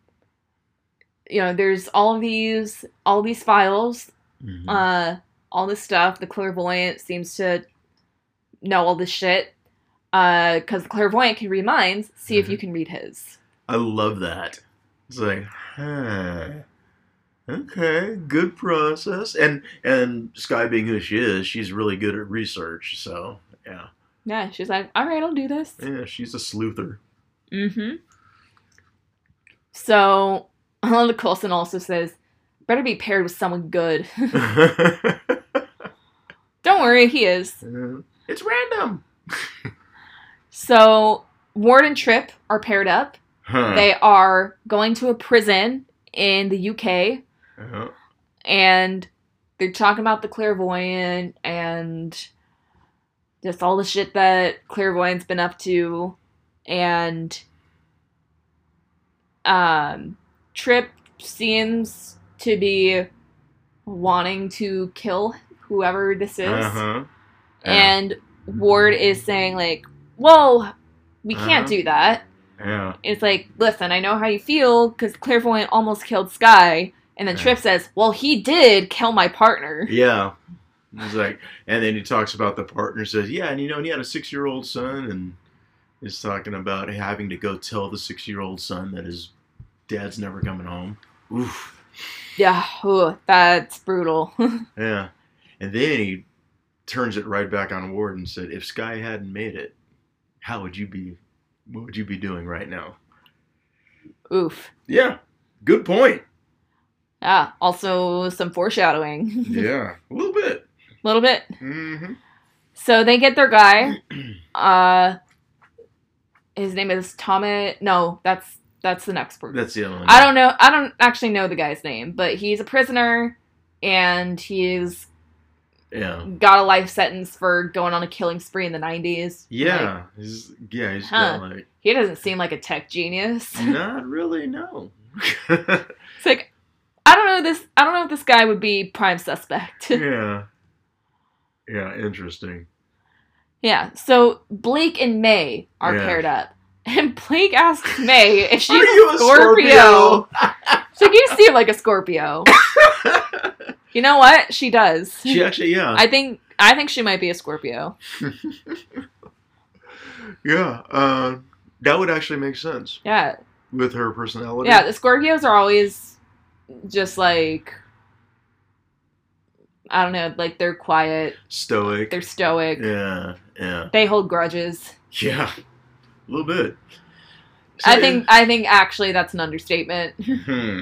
you know, there's all these all these files, mhm. uh all this stuff. The clairvoyant seems to know all this shit. Uh cuz the clairvoyant can read minds, see if you can read his. I love that. It's like, huh. Okay, good process. And and Skye being who she is, she's really good at research. So yeah, Yeah, she's like, "All right, I'll do this." yeah, she's a sleuther. Mm-hmm. So, Alan Coulson also says, "Better be paired with someone good." Don't worry, he is. it's random. So Ward and Trip are paired up. Huh. They are going to a prison in the UK Uh-huh. and they're talking about the clairvoyant and just all the shit that clairvoyant's been up to and um Trip seems to be wanting to kill whoever this is. Uh-huh. Yeah. And Ward is saying like, "Whoa, we can't Uh-huh. do that." yeah. It's like, listen, I know how you feel because clairvoyant almost killed Skye, and then Yeah. Trip says, "Well, he did kill my partner." Yeah. He's like, and then he talks about the partner. Says, yeah, and you know, and he had a six-year-old son, and is talking about having to go tell the six-year-old son that his dad's never coming home. Oof. Yeah, ooh, that's brutal. Yeah. And then he turns it right back on Ward and said, if Skye hadn't made it, how would you be what would you be doing right now? Oof. Yeah. Good point. Yeah, also some foreshadowing. Yeah. A little bit. A little bit. Mm-hmm. So they get their guy. Uh his name is Thomas no, that's that's the next person. That's the other one. I don't know I don't actually know the guy's name, but he's a prisoner and he's Yeah. got a life sentence for going on a killing spree in the 90s. Like, Yeah. he's yeah, he's Huh. got like he doesn't seem like a tech genius. not really no. It's like I don't know this I don't know if this guy would be prime suspect. yeah. Yeah, interesting. yeah. So Blake and May are Yeah. paired up. And Blake asks May if she's Are you a Scorpio. She's like, you seem like a Scorpio. you know what? She does. she actually yeah. I think I think she might be a Scorpio. yeah. Uh, that would actually make sense Yeah. with her personality. Yeah, the Scorpios are always just like I don't know, like they're quiet, Stoic. they're stoic, Yeah, yeah. they hold grudges. Yeah. A little bit. I think I think actually that's an understatement. Hmm.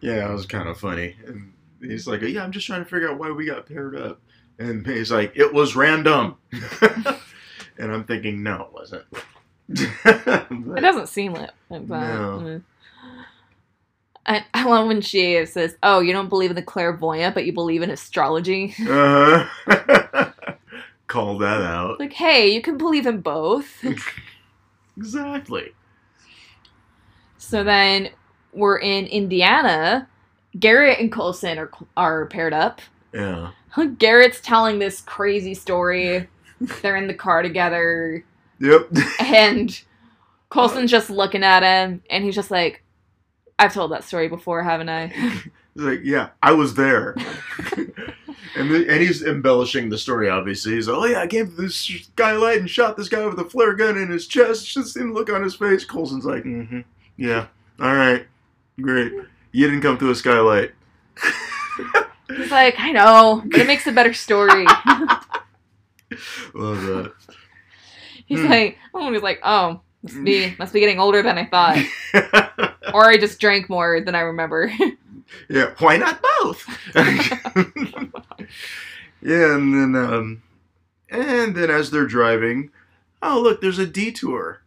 Yeah, it was kind of funny. And he's like, "Yeah, I'm just trying to figure out why we got paired up." And he's like, "It was random." and I'm thinking, "No, it wasn't." It doesn't seem like that. No. Mm. I, I love when she says, "Oh, you don't believe in the clairvoyant, but you believe in astrology." uh-huh. Call that out. like, hey, you can believe in both. Exactly. so then we're in Indiana. Garrett and Coulson are are paired up. Yeah. Garrett's telling this crazy story. They're in the car together, Yep. and Coulson's just looking at him, and he's just like, "I've told that story before, haven't I?" He's like, yeah, I was there. and, the, and he's embellishing the story, obviously. He's like, oh, yeah, I gave to this skylight and shot this guy with a flare gun in his chest. Just didn't look on his face. Coulson's like, mm-hmm. Yeah. All right. Great. You didn't come through a skylight. He's like, "I know, but it makes a better story." Love that. He's Hmm. like, oh, he's like, "Oh, must be must be getting older than I thought, or I just drank more than I remember." yeah. Why not both? yeah, and then um, and then as they're driving, oh look, there's a detour.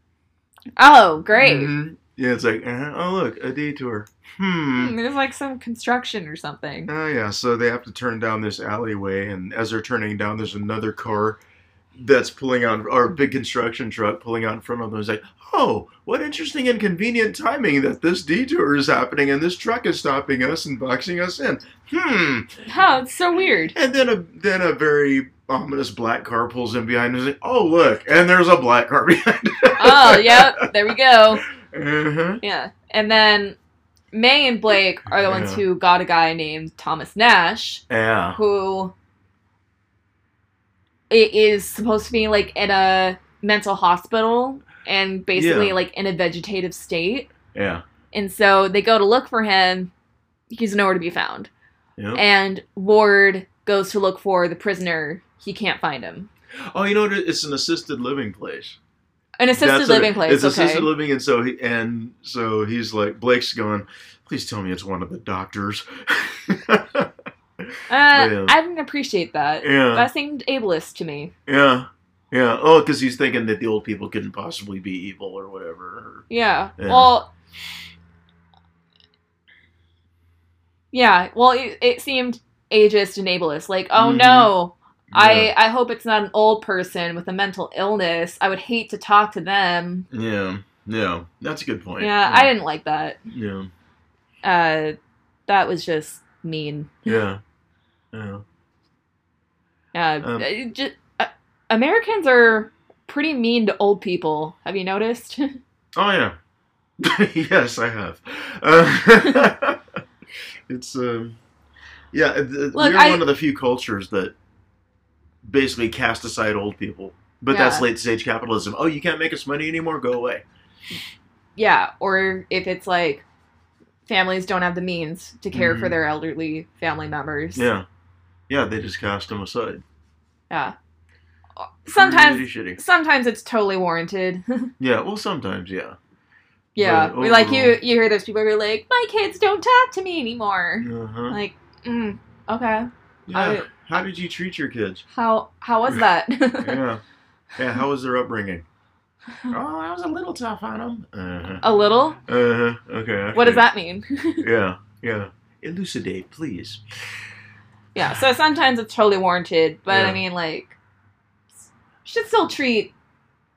oh, great! Mhm. Yeah, it's like, uh, oh look, a detour. Hmm. Hmm, There's like some construction or something. Oh yeah, so they have to turn down this alleyway, and as they're turning down, there's another car that's pulling out, or a big construction truck pulling out in front of them. It's like, oh, what interesting and convenient timing that this detour is happening, and this truck is stopping us and boxing us in. Hmm. Oh, it's so weird. And then a then a very ominous black car pulls in behind us. Like, oh look, and there's a black car behind. Oh, yep, there we go. uh-huh. Yeah, and then May and Blake are the ones Yeah. who got a guy named Thomas Nash, Yeah. who i- is supposed to be like in a mental hospital and basically Yeah. like in a vegetative state. Yeah. And so they go to look for him. He's nowhere to be found. Yep. And Ward goes to look for the prisoner. He can't find him. Oh, you know? It's an assisted living place. An assisted That's living it- place. It's okay. assisted living, and so he and so he's like Blake's going. Please tell me it's one of the doctors. uh, Yeah. I didn't appreciate that. yeah, That seemed ableist to me. yeah, yeah. Oh, because he's thinking that the old people couldn't possibly be evil or whatever. Yeah. Yeah. Well. Yeah. Well, it, it seemed ageist and ableist. Like, oh Mhm. no, I Yeah. I hope it's not an old person with a mental illness. I would hate to talk to them. Yeah, yeah. That's a good point. Yeah, I didn't like that. Yeah, Uh, that was just mean. yeah, yeah. Uh, Um, uh, ju- uh, Americans are pretty mean to old people. Have you noticed? Oh yeah. yes, I have. Uh, it's um, yeah. th- Look, we're I- one of the few cultures that basically cast aside old people. But that's late stage capitalism. Oh, you can't make us money anymore. Go away. yeah. Or if it's like, families don't have the means to care for Mhm. their elderly family members. Yeah. Yeah, they just cast him aside. Yeah. Sometimes Pretty shitty. sometimes it's totally warranted. Yeah, well, sometimes, yeah. yeah. But We like you overall- you hear those people who are like, My kids don't talk to me anymore. Uh-huh. Like, mm, okay. Yeah. I- How did you treat your kids? How how was that? Yeah. Yeah, how was their upbringing? Oh, I was a little tough on them. Uh-huh. A little? Uh-huh. Okay. I What does see. that mean? Yeah, yeah. Elucidate, please. Yeah, so sometimes it's totally warranted, but Yeah. I mean like should still treat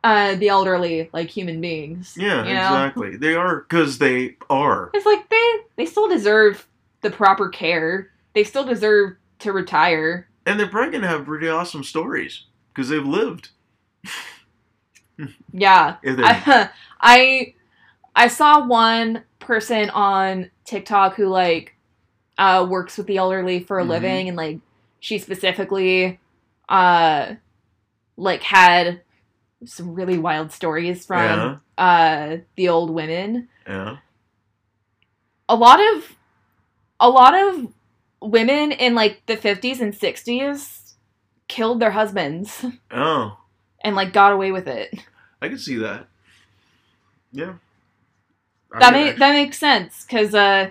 uh the elderly like human beings. Yeah, you know? exactly. They are because they are. It's like they they still deserve the proper care. They still deserve to retire. And they're probably gonna have pretty awesome stories because they've lived. Yeah. I, I I saw one person on TikTok who like uh works with the elderly for a Mhm. living and like she specifically uh like had some really wild stories from yeah, uh the old women. yeah. A lot of a lot of women in like the 50s and 60s killed their husbands Oh, and like got away with it. I can see that. Yeah. I that mean, that makes sense because uh,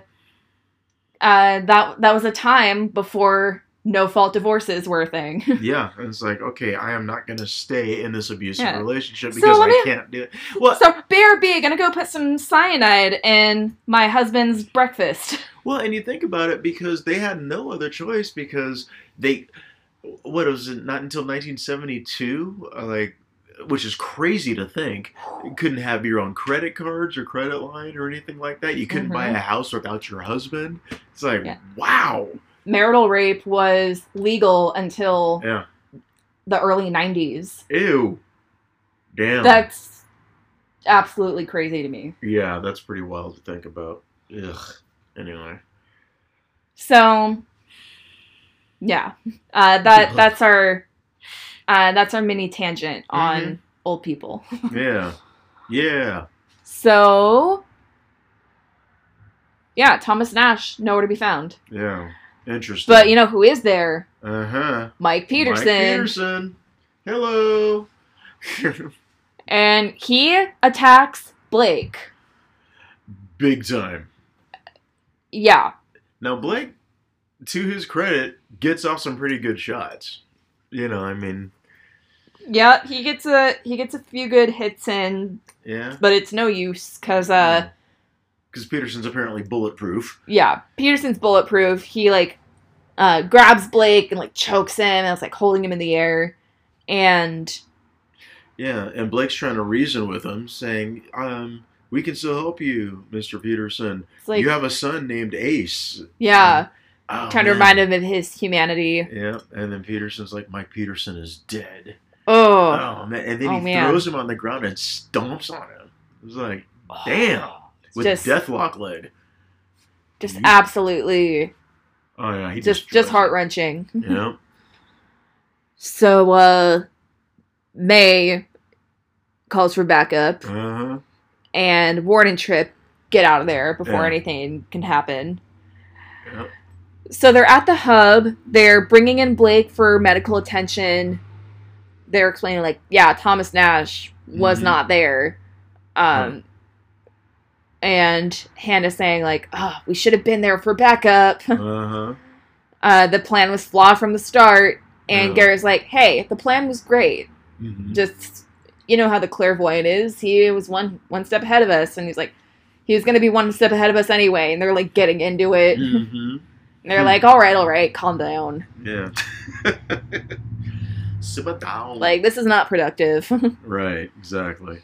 uh, that that was a time before no fault divorces were a thing. Yeah, it's like okay, I am not going to stay in this abusive Yeah. relationship So because let I can't do it. Well, so BRB, gonna go put some cyanide in my husband's breakfast. well, and you think about it because they had no other choice because they, what was it? Not until 1972, uh, like, which is crazy to think. You couldn't have your own credit cards or credit line or anything like that. You couldn't buy Mhm. a house without your husband. It's like Yeah. wow. Marital rape was legal until Yeah. the early '90s. Ew. Damn. That's absolutely crazy to me. yeah, that's pretty wild to think about. Ugh. Anyway. So, yeah, uh, that that's our uh, that's our mini tangent on Mhm. old people. Yeah. Yeah. So, yeah, Thomas Nash nowhere to be found. Yeah. Interesting. But you know who is there? uh huh. Mike Peterson, Mike Peterson. Hello. and he attacks Blake. Big time. Yeah, Now Blake, to his credit, gets off some pretty good shots. You know, I mean, yeah, he gets a he gets a few good hits in, yeah, but it's no use because uh, because Peterson's apparently bulletproof. yeah, Peterson's bulletproof. He like uh grabs Blake and like chokes him and it's like holding him in the air, and Yeah, and Blake's trying to reason with him, saying, um, "We can still help you, Mister Peterson. like you have a son named Ace." yeah, Oh, trying to remind him of his humanity. Yeah, and then Peterson's like, "Mike Peterson is dead." Oh, Oh man! And then Oh, he man. throws him on the ground and stomps on him. It was like, damn, It's with just Deathlok leg. just You- absolutely Oh yeah, he just just heart wrenching. Yeah. So uh May calls for backup Uh huh. and Ward and Trip get out of there before Yeah. anything can happen. Yep. So they're at the hub. They're bringing in Blake for medical attention. They're explaining like, yeah, Thomas Nash was Mhm. not there. Um Right. and Hand's saying like, "Oh, we should have been there for backup." Uh huh. uh, the plan was flawed from the start. And. Garrett's like, "Hey, the plan was great. Mm-hmm. Just you know how the clairvoyant is. He was one one step ahead of us, and he's like, he was gonna be one step ahead of us anyway." And they're like getting into it. Mm-hmm. And they're like, "All right, all right, calm down. Yeah. Simmer down. Like this is not productive." Right. Exactly.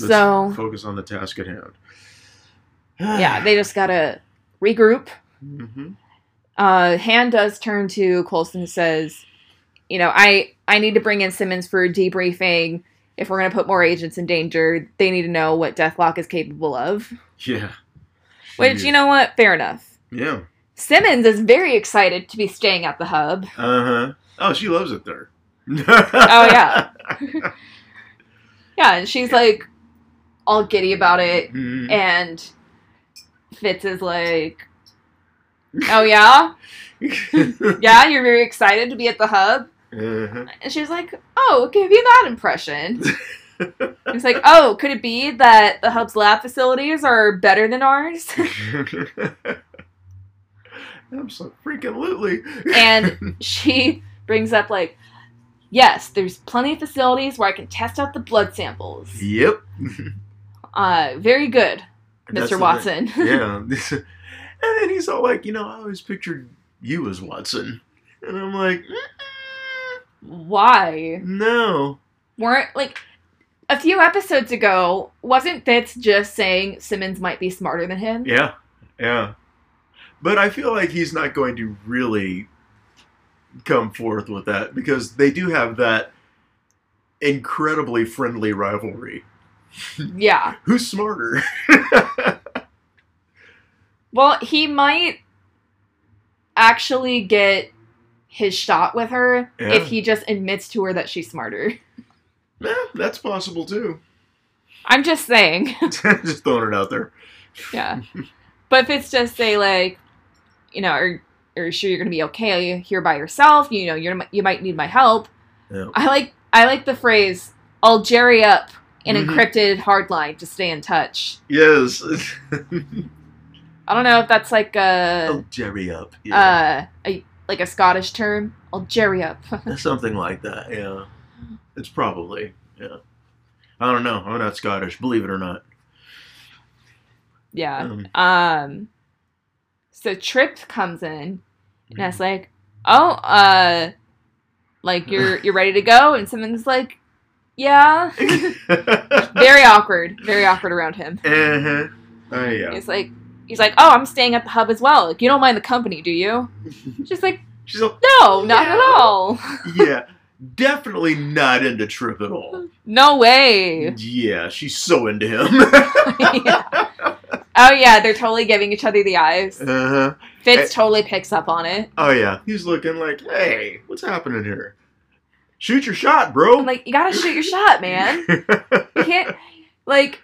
Let's so focus on the task at hand. yeah, they just gotta regroup. hmm Uh, Hand does turn to Coulson and says, "You know, I I need to bring in Simmons for a debriefing. If we're gonna put more agents in danger, they need to know what Deathlok is capable of." Yeah. Which you know what? Fair enough. Yeah. Simmons is very excited to be staying at the hub. Uh huh. Oh, she loves it there. Oh yeah, yeah, and she's like all giddy about it, Mhm. and Fitz is like, "Oh yeah, yeah, you're very excited to be at the hub." Uh-huh. And she's like, "Oh, give you that impression." He's like, "Oh, could it be that the hub's lab facilities are better than ours?" Absolutely. And she brings up like, "Yes, there's plenty of facilities where I can test out the blood samples." Yep. Uh, very good, Mr. the Watson. Yeah. and then he's all like, you know, I always pictured you as Watson. And I'm like, Why? no. weren't like a few episodes ago wasn't Fitz just saying Simmons might be smarter than him? Yeah. Yeah. But I feel like he's not going to really come forth with that because they do have that incredibly friendly rivalry. Yeah. Who's smarter? Well, he might actually get his shot with her Yeah. if he just admits to her that she's smarter. Eh, that's possible too. I'm just saying. Just throwing it out there. yeah. But if it's just say like, you know, are, are you sure you're gonna be okay here by yourself? You know, you're you might need my help. Yeah. I like I like the phrase "I'll jerry up" an Mhm. encrypted hardline to stay in touch. Yes. I don't know if that's like a oh, Jerry up. Yeah. uh a like a Scottish term. I'll jerry up. Something like that, yeah. It's probably, yeah. I don't know. I'm not Scottish, believe it or not. yeah. Um, Um. So Trip comes in and it's like, oh, uh, like you're you're ready to go, and someone's like, yeah. very awkward. Very awkward around him. uh-huh. Oh, yeah. He's like, he's like, oh, I'm staying at the hub as well. Like, you don't mind the company, do you? She's like, She's like, no, not at all. yeah, definitely not into Trip at all. No way. Yeah, she's so into him. Yeah. Oh yeah, they're totally giving each other the eyes. Uh-huh. Fitz Eh. totally picks up on it. Oh, yeah. He's looking like, hey, what's happening here? Shoot your shot, bro. I'm like, you gotta shoot your shot, man. You can't like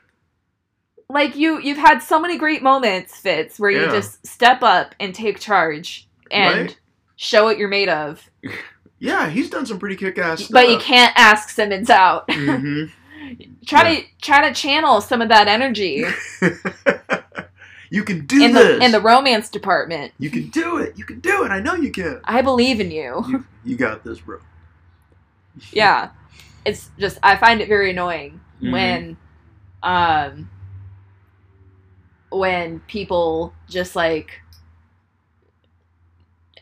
like you you've had so many great moments, Fitz, where you Yeah. just step up and take charge and Right. show what you're made of. yeah, he's done some pretty kick-ass stuff. But you can't ask Simmons out. hmm try to try to channel some of that energy you can do in this. the in the romance department. You can do it. You can do it. I know you can. I believe in you. You, you got this, bro. yeah. It's just I find it very annoying Mhm. when um when people just like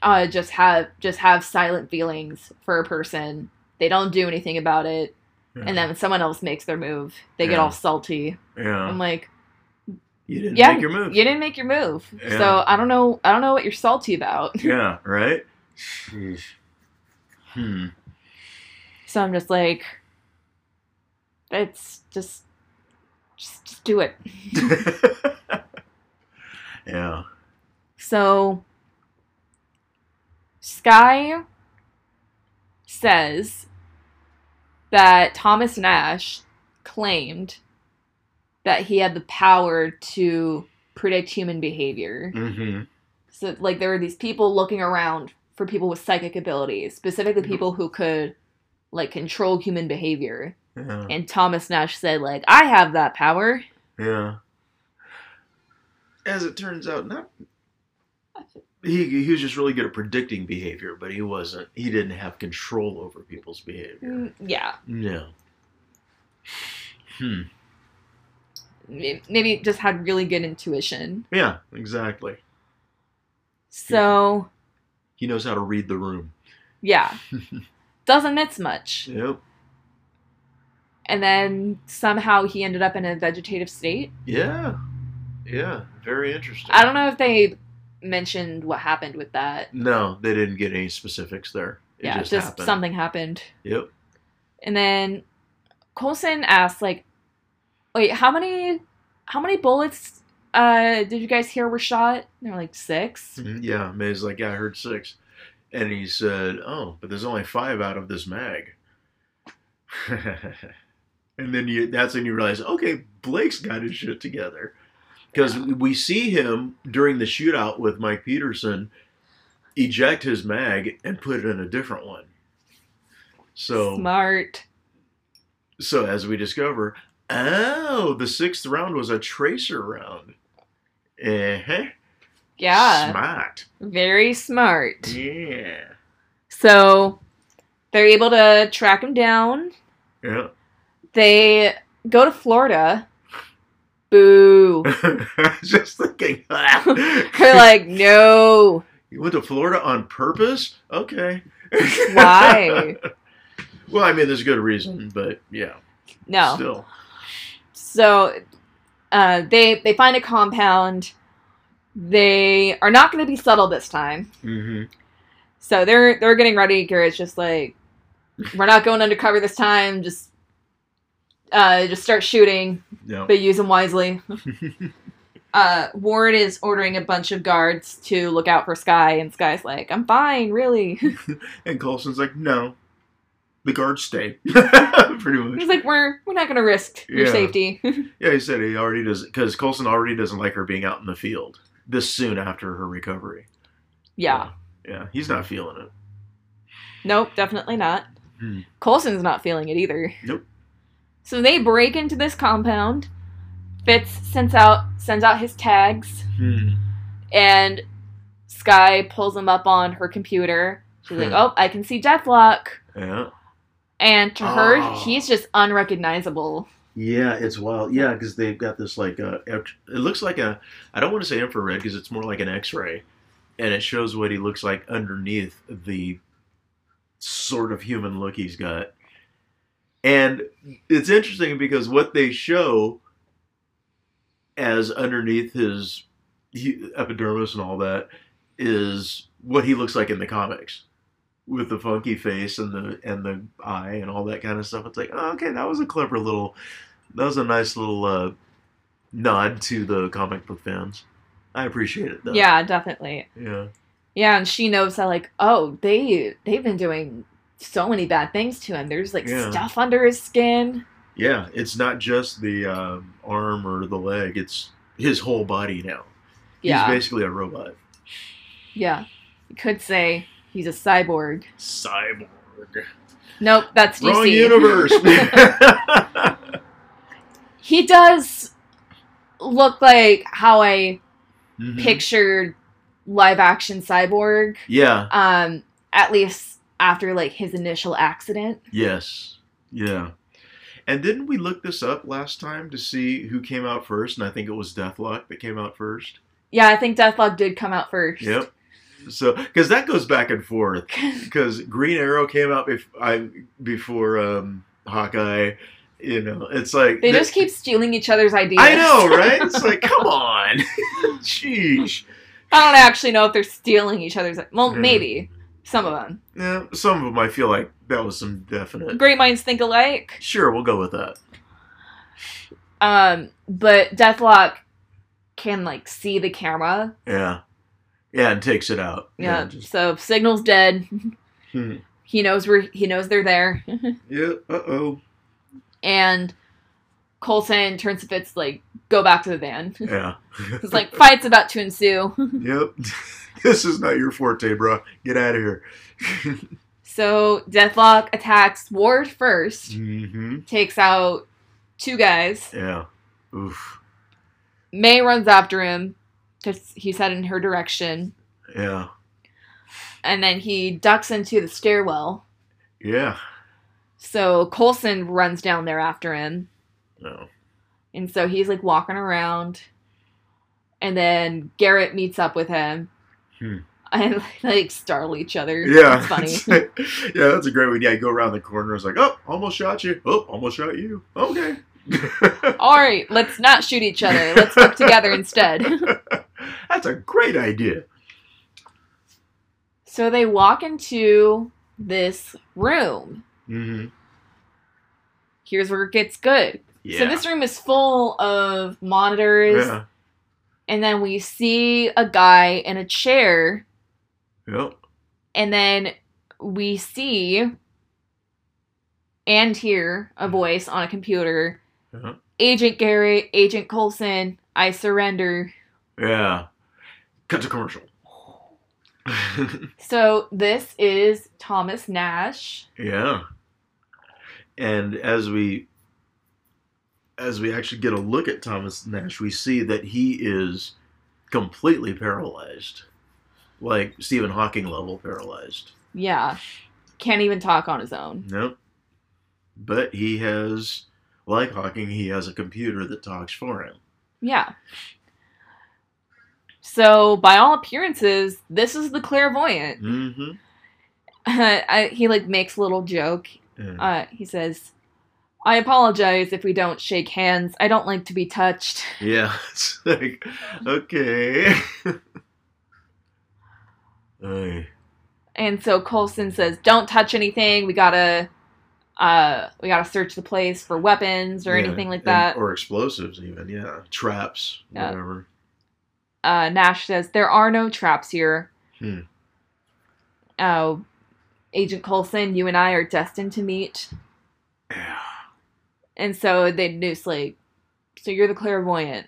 uh just have just have silent feelings for a person. They don't do anything about it. And then when someone else makes their move, they get all salty. yeah, I'm like, you didn't yeah, make your move. you didn't make your move. Yeah. So I don't know I don't know what you're salty about. Yeah, right. Sheesh. Hmm. So I'm just like it's just just, just do it. yeah. So Skye says that Thomas Nash claimed that he had the power to predict human behavior. Mm-hmm. So like there were these people looking around for people with psychic abilities, specifically people who could like control human behavior. Yeah. And Thomas Nash said like I have that power. Yeah. As it turns out, not. He, he was just really good at predicting behavior, but he wasn't. He didn't have control over people's behavior. Mm, Yeah. No. Hmm. May- Maybe just had really good intuition. Yeah, exactly. So He knows how to read the room. Yeah. Doesn't miss much. Yep. And then somehow he ended up in a vegetative state. Yeah. Yeah. Very interesting. I don't know if they mentioned what happened with that. No, they didn't get any specifics there. It yeah, just, just, happened. something happened. Yep. And then Coulson asked, like, wait, how many how many bullets uh did you guys hear were shot? And they're like six. Mhm, Yeah, May's like, yeah, I heard six. And he said, oh, but there's only five out of this mag. and then you that's when you realize, okay, Blake's got his shit together. because we see him during the shootout with Mike Peterson eject his mag and put it in a different one. So Smart. so as we discover, oh, the sixth round was a tracer round. Uh-huh. Yeah. Smart. Very smart. Yeah. So they're able to track him down. Yeah. They go to Florida. Boo. Just thinking. They're like, no. You went to Florida on purpose? Okay. Why? well, I mean, there's a good reason, but yeah, No. still. So uh, they they find a compound. They are not going to be subtle this time. Mm-hmm. So they're they're getting ready. Garrett's just like, we're not going undercover this time. Just uh, just start shooting, Yeah. but use them wisely. uh, Ward is ordering a bunch of guards to look out for Skye, and Skye's like, "I'm fine, really." and Coulson's like, no, the guards stay. Pretty much. He's like, "We're we're not gonna risk your Yeah. safety." Yeah, he said he already does because Coulson already doesn't like her being out in the field this soon after her recovery. yeah. Yeah, he's not feeling it. Nope, definitely not. Hmm. Coulson's not feeling it either. Nope. So they break into this compound. Fitz sends out sends out his tags, Hmm. and Skye pulls them up on her computer. She's like, Hmm. "Oh, I can see Deathlok," Yeah. And to her, Oh. he's just unrecognizable. Yeah, it's wild. Yeah, because they've got this like uh, it looks like a I don't want to say infrared because it's more like an X-ray, and it shows what he looks like underneath the sort of human look he's got. And it's interesting because what they show as underneath his epidermis and all that is what he looks like in the comics with the funky face and the and the eye and all that kind of stuff. It's like, oh, okay, that was a clever little, that was a nice little uh, nod to the comic book fans. I appreciate it. Though. Yeah, definitely. yeah, Yeah, and she knows that like, oh, they they've been doing so many bad things to him. There's like Yeah. stuff under his skin. yeah. It's not just the um arm or the leg; it's his whole body now. Yeah, He's basically a robot. yeah. You could say he's a cyborg. Cyborg. Nope, that's DC. Wrong universe. he does look like how I Mhm. pictured live action cyborg. Yeah. Um, at least after like his initial accident. Yes. Yeah. And didn't we look this up last time to see who came out first? And I think it was Deathlok that came out first. Yeah, I think Deathlok did come out first. Yep. So, because that goes back and forth. Because Green Arrow came out bef- I, before um, Hawkeye. You know, it's like they that- just keep stealing each other's ideas. I know, right? It's like, come on, sheesh. I don't actually know if they're stealing each other's. Well, Mhm. maybe some of them. Yeah, some of them I feel like that was some definite. Great minds think alike. Sure, we'll go with that. Um, but Deathlok can like see the camera. Yeah, yeah, and takes it out. Yeah. just- So signal's dead. Hmm. He knows where he knows they're there. yeah. Uh oh. and Coulson turns to Fitz like, go back to the van. Yeah. It's like fight's about to ensue. Yep. this is not your forte, bro. Get out of here. So Deathlok attacks Ward first, hmm takes out two guys. Yeah. Oof. May runs after him he's heading in her direction. Yeah. And then he ducks into the stairwell. Yeah. So Coulson runs down there after him. No. And so he's like walking around. And then Garrett meets up with him. Hmm. And like startle each other. Yeah. It's funny. Yeah, that's a great one. Yeah, go around the corner. It's like, oh, almost shot you. Oh, almost shot you. Okay. All right, let's not shoot each other. Let's work together instead. That's a great idea. So they walk into this room. hmm Here's where it gets good. Yeah. So this room is full of monitors, yeah. and then we see a guy in a chair, Yep. and then we see and hear a voice on a computer. Uh-huh. Agent Garrett, Agent Coulson, I surrender. Yeah. Cut to commercial. So this is Thomas Nash. yeah. And as we as we actually get a look at Thomas Nash, we see that he is completely paralyzed. Like Stephen Hawking level paralyzed. Yeah. Can't even talk on his own. Nope. But he has like Hawking, he has a computer that talks for him. Yeah. So, by all appearances, this is the clairvoyant. Mm-hmm. I, he like makes a little joke. Yeah. Uh, he says, "I apologize if we don't shake hands. I don't like to be touched." Yeah, it's like okay. And so Coulson says, "Don't touch anything. We gotta, uh, we gotta search the place for weapons or Yeah, anything like and- that." or explosives, even yeah, traps, Yeah. whatever. Uh, Nash says there are no traps here. Hmm. Uh, Agent Coulson, you and I are destined to meet, Yeah. and so they noose like, so you're the clairvoyant.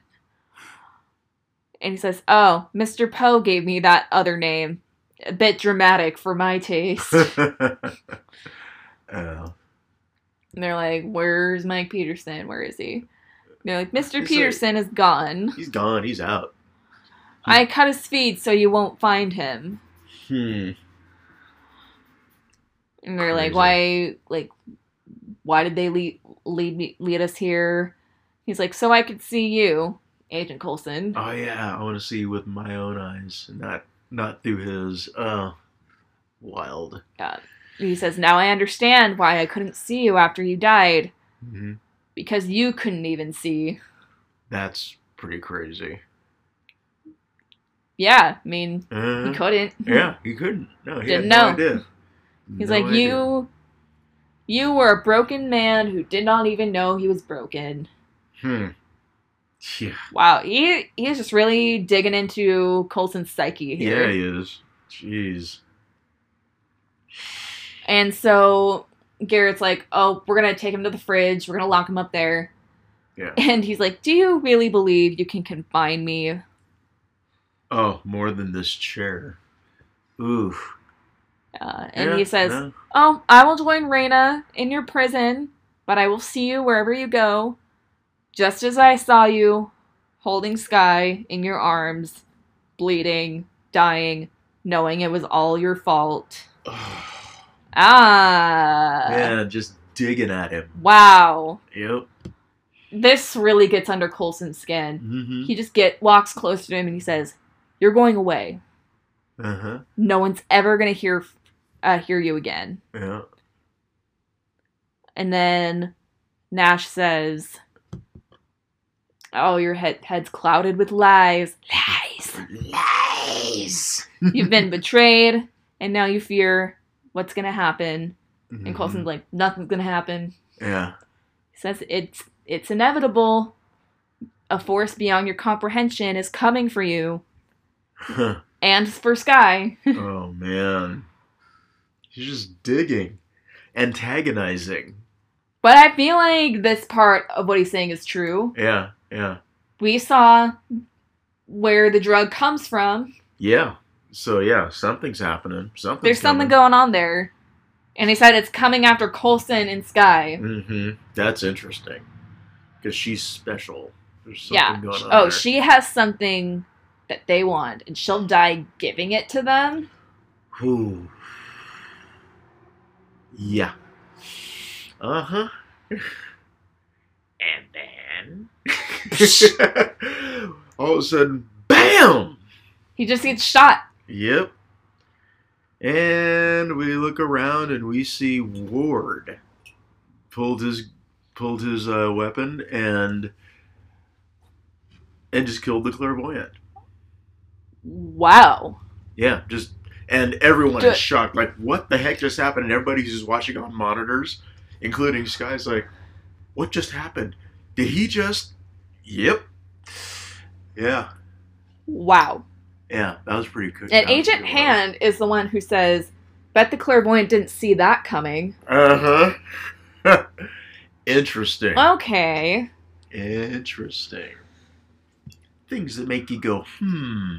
And he says, "Oh, Mr. Po gave me that other name, a bit dramatic for my taste." Yeah. and they're like, "Where's Mike Peterson? Where is he?" And they're like, "Mr. He's Peterson is gone. he's gone. He's out. I cut his feed so you won't find him." Hmm. And they're like, why, like, why did they lead lead me lead us here? He's like, so I could see you, Agent Coulson. Oh yeah, I want to see with my own eyes, not not through his. Uh, wild. Yeah. He says, now I understand why I couldn't see you after you died hmm because you couldn't even see. That's pretty crazy. Yeah, I mean, Uh, he couldn't. Yeah, he couldn't. No, he Didn't no know. idea. He's No like, idea. you, you were a broken man who did not even know he was broken. Hmm. Yeah. Wow, he he's just really digging into Coulson's psyche here. Yeah, he is. Jeez. And so Garrett's like, "Oh, we're gonna take him to the fridge. We're gonna lock him up there." Yeah. And he's like, "Do you really believe you can confine me?" Oh, more than this chair. Oof. Uh, and Yeah, he says, no. "Oh, I will join Raina in your prison, but I will see you wherever you go, just as I saw you, holding Skye in your arms, bleeding, dying, knowing it was all your fault." Ah. yeah, just digging at him. Wow. Yep. This really gets under Coulson's skin. Mm-hmm. He just get walks close to him and he says, "You're going away. Uh huh. No one's ever gonna hear uh, hear you again." Yeah. And then Nash says, "Oh, your head head's clouded with lies. Lies. Lies. You've been betrayed, and now you fear what's gonna happen." Mm-hmm. And Coulson's like, "Nothing's gonna happen." Yeah. He says, "It's it's inevitable. A force beyond your comprehension is coming for you Huh. and for Skye." oh man. He's just digging, antagonizing. But I feel like this part of what he's saying is true. Yeah. Yeah. We saw where the drug comes from. Yeah. So yeah, something's happening. Something. There's something going on there. And he said it's coming after Coulson and Skye. Mm-hmm. That's interesting. Because she's special. There's something Yeah. going on. Oh, there. she has something that they want, and she'll die giving it to them. Whew. Yeah. Uh huh. and then. All of a sudden, BAM! He just gets shot. Yep. And we look around and we see Ward pulled his pulled his uh, weapon and and just killed the clairvoyant. Wow. Yeah, just and everyone is shocked. Like, what the heck just happened? And everybody's just watching on monitors, including Skye's like, what just happened? Did he just? Yep. Yeah, Wow. yeah, that was pretty cool. And Agent Hand is the one who says, Bet the clairvoyant didn't see that coming. Uh huh. Interesting. Okay. Interesting. things that make you go, hmm.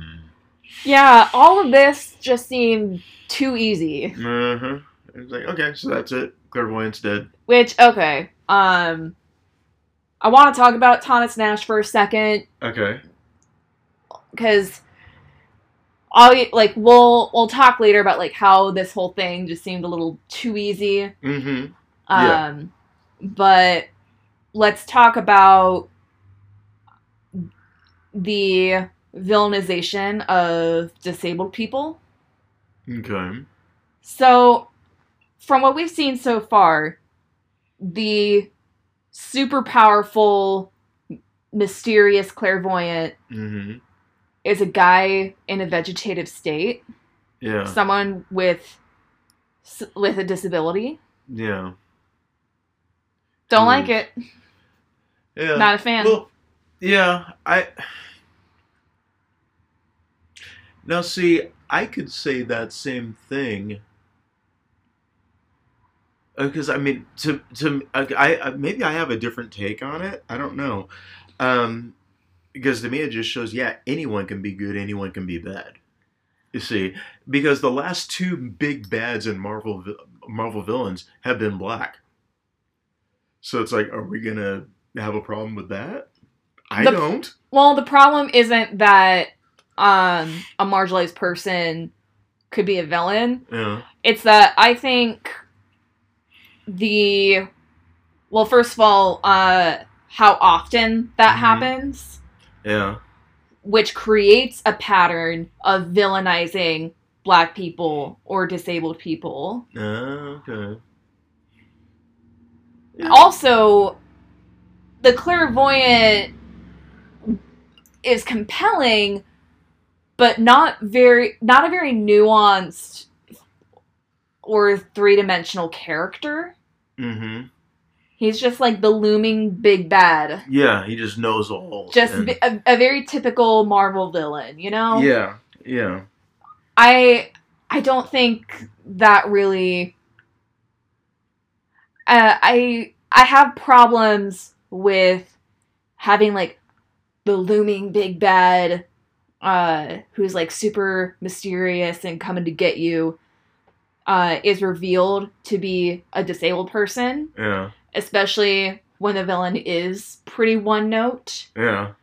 Yeah, all of this just seemed too easy. Uh huh. It's like okay, so that's it. Clairvoyance dead. Which okay, um, I want to talk about Thomas Nash for a second Okay. because I like we'll we'll talk later about like how this whole thing just seemed a little too easy. Mm-hmm. Um, but let's talk about the villainization of disabled people. Okay. So, from what we've seen so far, the super powerful, mysterious clairvoyant Mm-hmm. is a guy in a vegetative state, Yeah. someone with with a disability. Yeah. Don't Ooh. like it. Yeah. Not a fan. Well, yeah, I. Now, see, I could say that same thing. Because I mean, to to I, I maybe I have a different take on it. I don't know. Um, because to me, it just shows, yeah, anyone can be good, anyone can be bad. You see, because the last two big bads in Marvel Marvel villains have been black. So it's like, are we gonna have a problem with that? I The- don't. Well, the problem isn't that um, a marginalized person could be a villain. Yeah. It's that I think the well, first of all, uh, how often that Mhm. happens, Yeah. which creates a pattern of villainizing black people or disabled people. Uh, okay. Yeah. Also, the clairvoyant is compelling, but not very not a very nuanced or three dimensional character. Mm-hmm. He's just like the looming big bad. Yeah, he just knows all. Just and- a, a very typical Marvel villain, you know? yeah. Yeah. I I don't think that really uh, I I have problems with having like the looming big bad uh who's like super mysterious and coming to get you uh is revealed to be a disabled person, Yeah. especially when the villain is pretty one note Yeah.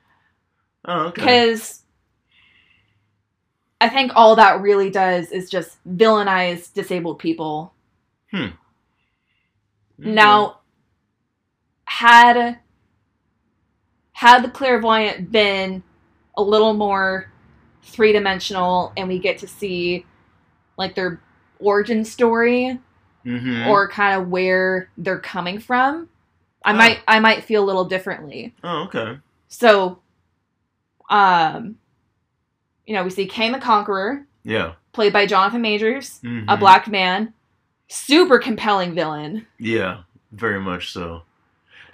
Oh, okay. because I think all that really does is just villainize disabled people. Okay. Now, had had the clairvoyant been a little more three dimensional, and we get to see like their origin story Mhm. or kind of where they're coming from, I Oh. might I might feel a little differently. Oh, okay. So, um, you know, we see Kang the Conqueror, Yeah. played by Jonathan Majors, a Mhm. black man, super compelling villain, Yeah. Very much so.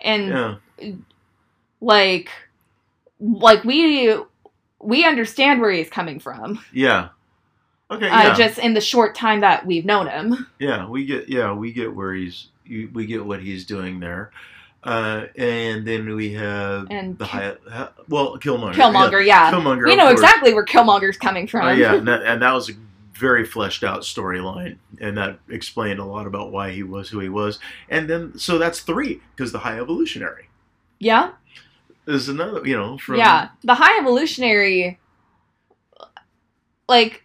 and Yeah. like, like we we understand where he's coming from. Yeah. Okay. Uh, just in the short time that we've known him. Yeah, we get yeah, we get where he's we get what he's doing there, uh, and then we have And the Ki- high, well Killmonger. Killmonger, yeah, yeah. Killmonger. we know course. exactly where Killmonger's coming from. Oh yeah, and that, and that was a very fleshed out storyline, and that explained a lot about why he was who he was. And then so that's three because the High Evolutionary yeah, is another, you know, from yeah. The High Evolutionary, like,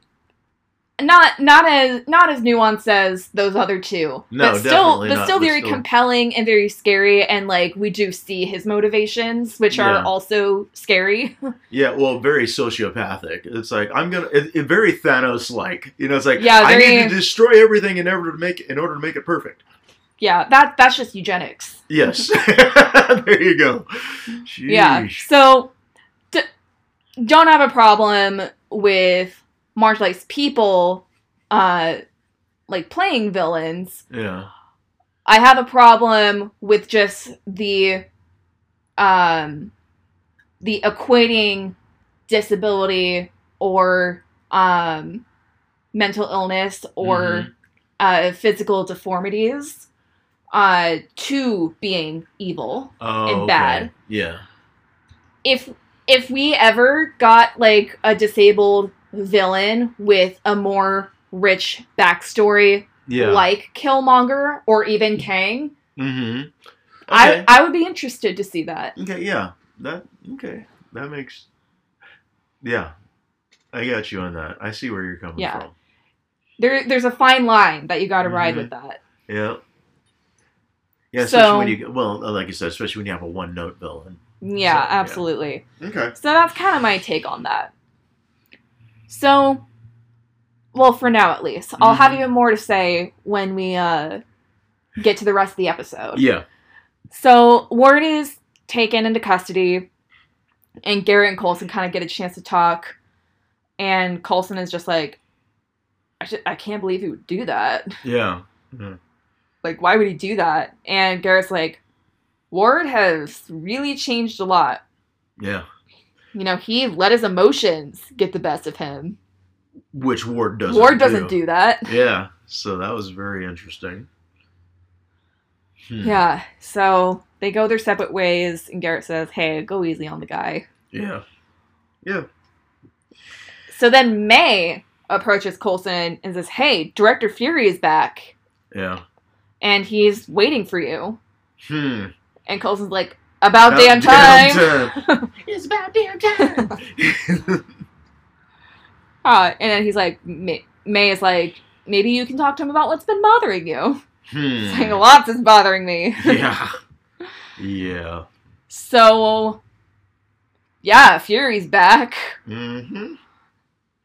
not not as not as nuanced as those other two, No, but still, definitely but not, still very still. compelling and very scary. And like, we do see his motivations, which are Yeah. also scary. Yeah, well, very sociopathic. It's like I'm gonna, it, it very Thanos like. You know, it's like Yeah, I need to destroy everything in order to make in order to make it perfect. Yeah, that that's just eugenics. Yes, there you go. Yeah. So, d- don't have a problem with marginalized people, uh, like playing villains. yeah, I have a problem with just the, um, the equating disability or um, mental illness or Mhm. uh, physical deformities uh, to being evil. Oh, and okay. bad. Yeah, if if we ever got like a disabled villain with a more rich backstory, Yeah. like Killmonger or even Kang, mm-hmm. I I would be interested to see that. Okay, yeah. That okay. That makes Yeah. I got you on that. I see where you're coming Yeah. from. There there's a fine line that you got to ride Mhm. with that. Yeah. Yeah, So- especially when you well, like you said, especially when you have a one note villain. Yeah, So, yeah. absolutely. Okay. So that's kind of my take on that. So, well, for now at least, I'll have Mhm. even more to say when we uh, get to the rest of the episode. Yeah. So Ward is taken into custody, and Garrett and Coulson kind of get a chance to talk. And Coulson is just like, I, ju- I can't believe he would do that. Yeah. Like, why would he do that? And Garrett's like, Ward has really changed a lot. Yeah. You know, he let his emotions get the best of him. Which Ward doesn't Ward doesn't do that. Yeah. So that was very interesting. Hmm. Yeah, so they go their separate ways, and Garrett says, Hey, go easy on the guy. Yeah. Yeah. So then May approaches Coulson and says, Hey, Director Fury is back, Yeah. And he's waiting for you. Hmm. And Coulson's like, About, About damn time! damn time. it's about damn time. Uh, and then he's like, May, May is like, Maybe you can talk to him about what's been bothering you. Saying, hmm. Lots is bothering me. Yeah. Yeah. So, yeah, Fury's back. Mm-hmm. Oh,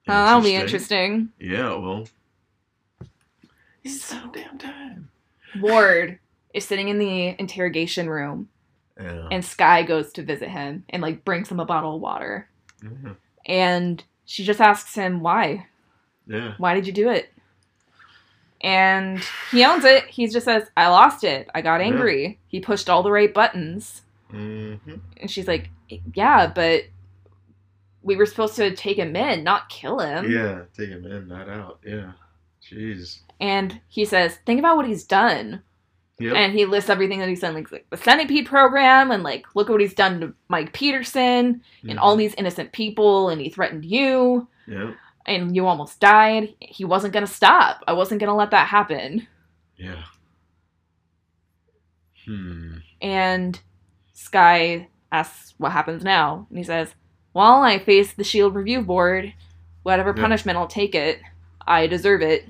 that'll be interesting. Yeah, well. It's about damn time. Ward is sitting in the interrogation room, Yeah. and Skye goes to visit him and like brings him a bottle of water. Mhm. And she just asks him why. Yeah. Why did you do it? And he owns it. He just says, "I lost it. I got Yeah. angry. He pushed all the right buttons." Mm-hmm. And she's like, "Yeah, but we were supposed to take him in, not kill him." Yeah, take him in, not out. Yeah. Jeez. And he says, "Think about what he's done." Yep. And he lists everything that he's done, like, like the Centipede program, and like, look at what he's done to Mike Peterson and Mhm. all these innocent people, and he threatened you, Yep. and you almost died. He wasn't gonna stop. I wasn't gonna let that happen. Yeah. Hmm. And Skye asks what happens now, and he says, "Well, I face the Shield Review Board. Whatever Yeah. punishment, I'll take it. I deserve it,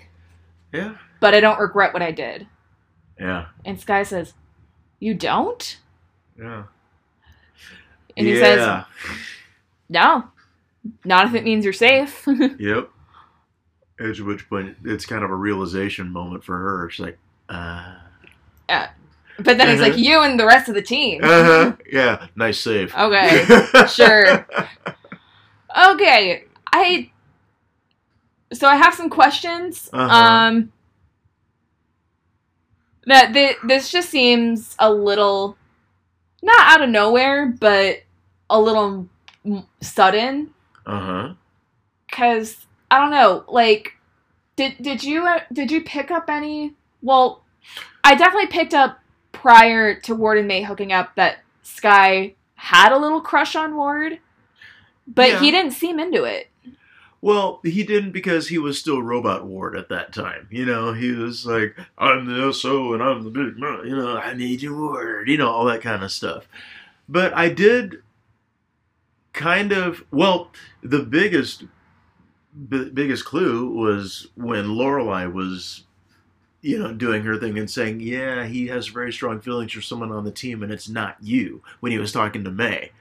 Yeah. but I don't regret what I did." Yeah. And Skye says, "You don't?" Yeah. And he yeah. says, "No, not if it means you're safe." Yep. At which point, it's kind of a realization moment for her. She's like, uh. But then he's like, Uh-huh. "You and the rest of the team." Uh-huh. Yeah. Nice save. Okay, sure. Okay, I. So I have some questions. Uh-huh. Um. That th- this just seems a little, not out of nowhere, but a little m- sudden. Uh huh. Cause I don't know, like, did did you uh, did you pick up any? Well, I definitely picked up prior to Ward and May hooking up that Skye had a little crush on Ward, but Yeah. he didn't seem into it. Well, he didn't because he was still Robot Ward at that time. You know, he was like, I'm the SO and I'm the big man. You know, I need your word. You know, all that kind of stuff. But I did kind of, well, the biggest, b- biggest clue was when Lorelei was, you know, doing her thing and saying, yeah, he has very strong feelings for someone on the team and it's not you when he was talking to May.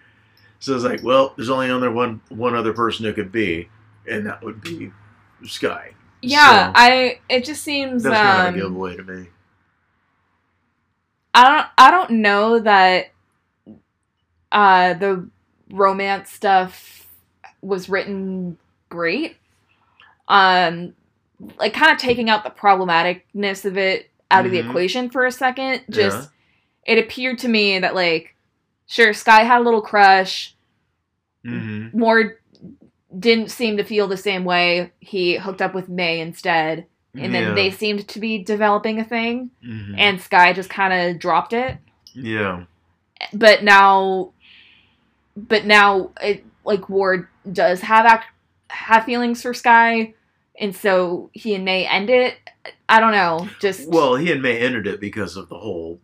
So I was like, well, there's only other one one other person it could be, and that would be Skye. Yeah, So, I. It just seems. that's of a um, giveaway to me. I don't. I don't know that. Uh, the romance stuff was written great. Um, like kind of taking out the problematicness of it out of the Mhm. equation for a second. Just it appeared to me that like, sure, Skye had a little crush. Mm-hmm. Ward didn't seem to feel the same way. He hooked up with May instead, and then they seemed to be developing a thing. hmm And Skye just kind of dropped it. yeah, but now but now it like Ward does have ac- have feelings for Skye, and so he and May end it. I don't know. Just Well, he and May ended it because of the whole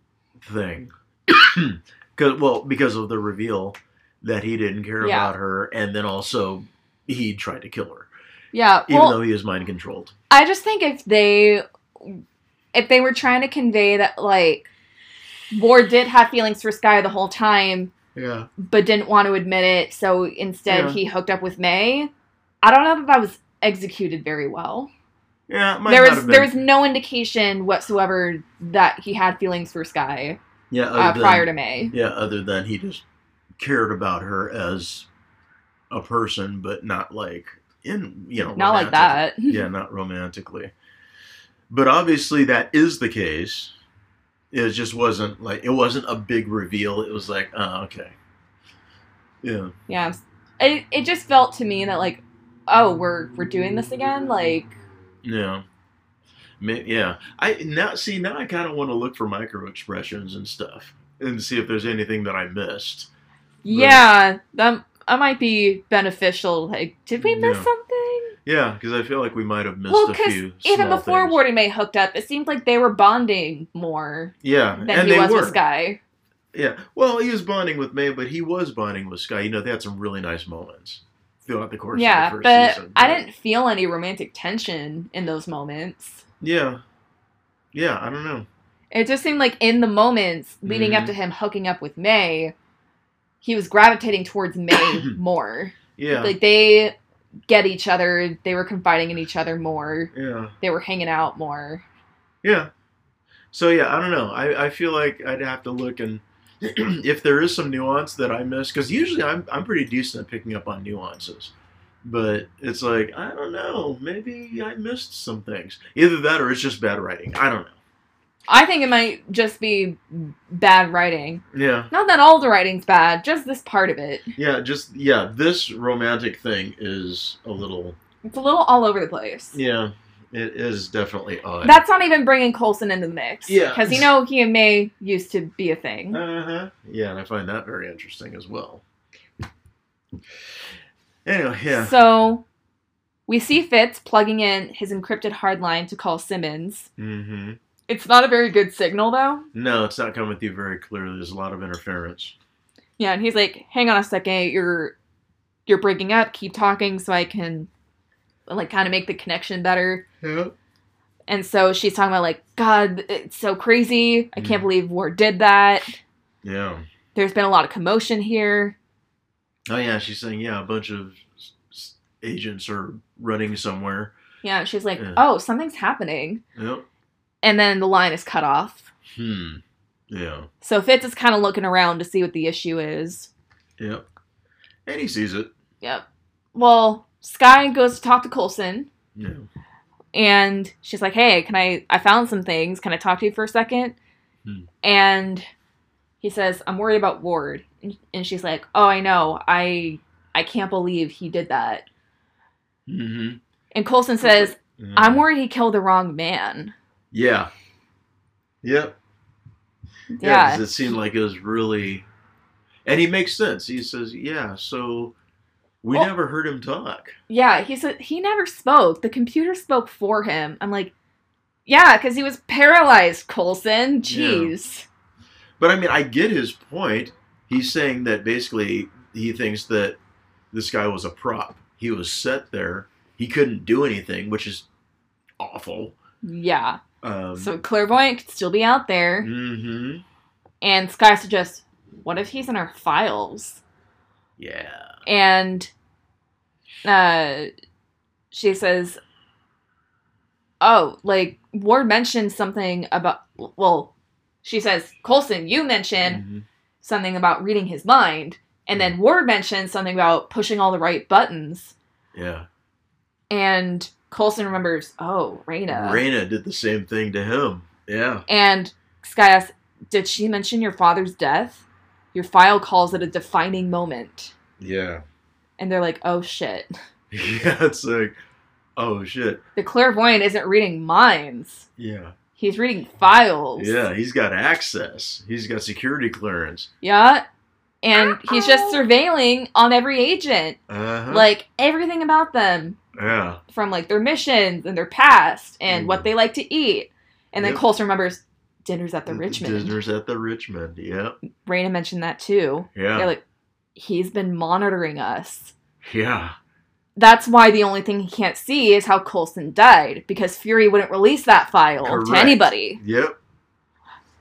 thing. Cause, well, because of the reveal that he didn't care Yeah. about her, and then also he tried to kill her, yeah. even Well, though he was mind controlled. I just think if they if they were trying to convey that like Ward did have feelings for Skye the whole time, Yeah. but didn't want to admit it, so instead Yeah. he hooked up with May. I don't know that that was executed very well. Yeah. There not was there was no indication whatsoever that he had feelings for Skye yeah, uh, than- prior to May. Yeah, other than he just cared about her as a person, but not like in you know Not like that. yeah, not romantically. But obviously, that is the case. It just wasn't like it wasn't a big reveal. It was like, oh, okay, yeah, Yeah. It it just felt to me that like, oh, we're we're doing this again. Like, yeah, yeah. I now see now I kind of want to look for micro expressions and stuff and see if there's anything that I missed. yeah, that that might be beneficial. Like, did we miss Yeah. something? Yeah, because I feel like we might have missed Well, a few. even before things. Ward and May hooked up, it seemed like they were bonding more yeah, than and he they was were. with Skye. Yeah. Well, he was bonding with May, but he was bonding with Skye. You know, they had some really nice moments throughout the course Yeah, of the first but season. I didn't feel any romantic tension in those moments. Yeah. Yeah, I don't know. It just seemed like in the moments leading up Mhm. to him hooking up with May, he was gravitating towards May more. Yeah. Like they get each other, they were confiding in each other more, yeah. they were hanging out more. Yeah. So yeah, I don't know. I, I feel like I'd have to look and if there is some nuance that I miss, because usually I'm I'm pretty decent at picking up on nuances, but it's like I don't know. Maybe I missed some things. Either that or it's just bad writing. I don't know. I think it might just be bad writing. Yeah. Not that all the writing's bad, just this part of it. Yeah. Just yeah. This romantic thing is a little. It's a little all over the place. Yeah. It is definitely odd. That's not even bringing Coulson into the mix. Yeah. Because you know he and May used to be a thing. Uh huh. Yeah, and I find that very interesting as well. Anyway, yeah. So we see Fitz plugging in his encrypted hardline to call Simmons. Mm-hmm. It's not a very good signal though. No, it's not coming through very clearly. There's a lot of interference. Yeah, and he's like, "Hang on a second, you're you're breaking up. Keep talking so I can like kind of make the connection better." Yeah. And so she's talking about like, "God, it's so crazy. I can't Mhm. believe Ward did that. Yeah. There's been a lot of commotion here." Oh yeah, she's saying yeah, a bunch of s- s- agents are running somewhere. Yeah, she's like, Yeah. "Oh, something's happening." Yep. And then the line is cut off. Hmm. Yeah. So Fitz is kind of looking around to see what the issue is. Yep. And he sees it. Yep. Well, Skye goes to talk to Coulson, Yeah. and she's like, "Hey, can I? I found some things. Can I talk to you for a second? Hmm. And he says, "I'm worried about Ward," and, she's like, "Oh, I know. I I can't believe he did that." Mm-hmm. And Coulson says, "I'm worried he killed the wrong man." Yeah. Yep. Yeah. Yeah. 'cause it seemed like it was really, and he makes sense. He says, "Yeah, so we Well- never heard him talk." Yeah, he said he never spoke. The computer spoke for him. I'm like, yeah, because he was paralyzed, Coulson. Jeez. But I mean, I get his point. He's saying that basically he thinks that this guy was a prop. He was set there. He couldn't do anything, which is awful. Yeah. Um, So clairvoyant could still be out there. hmm And Skye suggests, what if he's in our files? Yeah. And uh, she says, oh, like Ward mentioned something about, well, she says, Coulson, you mentioned Mhm. something about reading his mind. And then Ward mentioned something about pushing all the right buttons. Yeah. And Coulson remembers, oh, Raina. Raina did the same thing to him. Yeah. And Skye asks, did she mention your father's death? Your file calls it a defining moment. Yeah. And they're like, oh shit. Yeah. It's like, oh shit. The clairvoyant isn't reading minds. Yeah. He's reading files. Yeah. He's got access. He's got security clearance. Yeah. and he's just surveilling on every agent, Uh-huh. like everything about them, yeah. from like their missions and their past and Mm. what they like to eat. And then Yep. Coulson remembers dinner's at the Richmond. Dinner's at the Richmond. Yep. Raina mentioned that too. Yeah. Yeah, like he's been monitoring us. yeah. That's why the only thing he can't see is how Coulson died because Fury wouldn't release that file to anybody. Yep.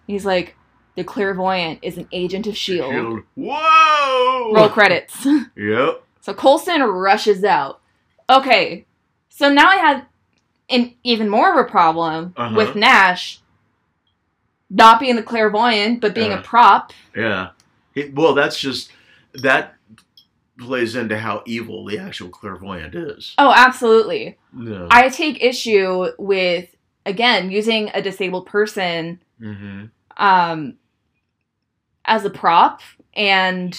He's like, the clairvoyant is an agent of Shield. Shield. Whoa. Roll credits. Yep. so Coulson rushes out. Okay, so now I have an even more of a problem Uh-huh. with Nash not being the clairvoyant but being Yeah. a prop. Yeah. It, well, that's just that plays into how evil the actual clairvoyant is. Oh, absolutely. No. I take issue with again using a disabled person mm-hmm. um, as a prop and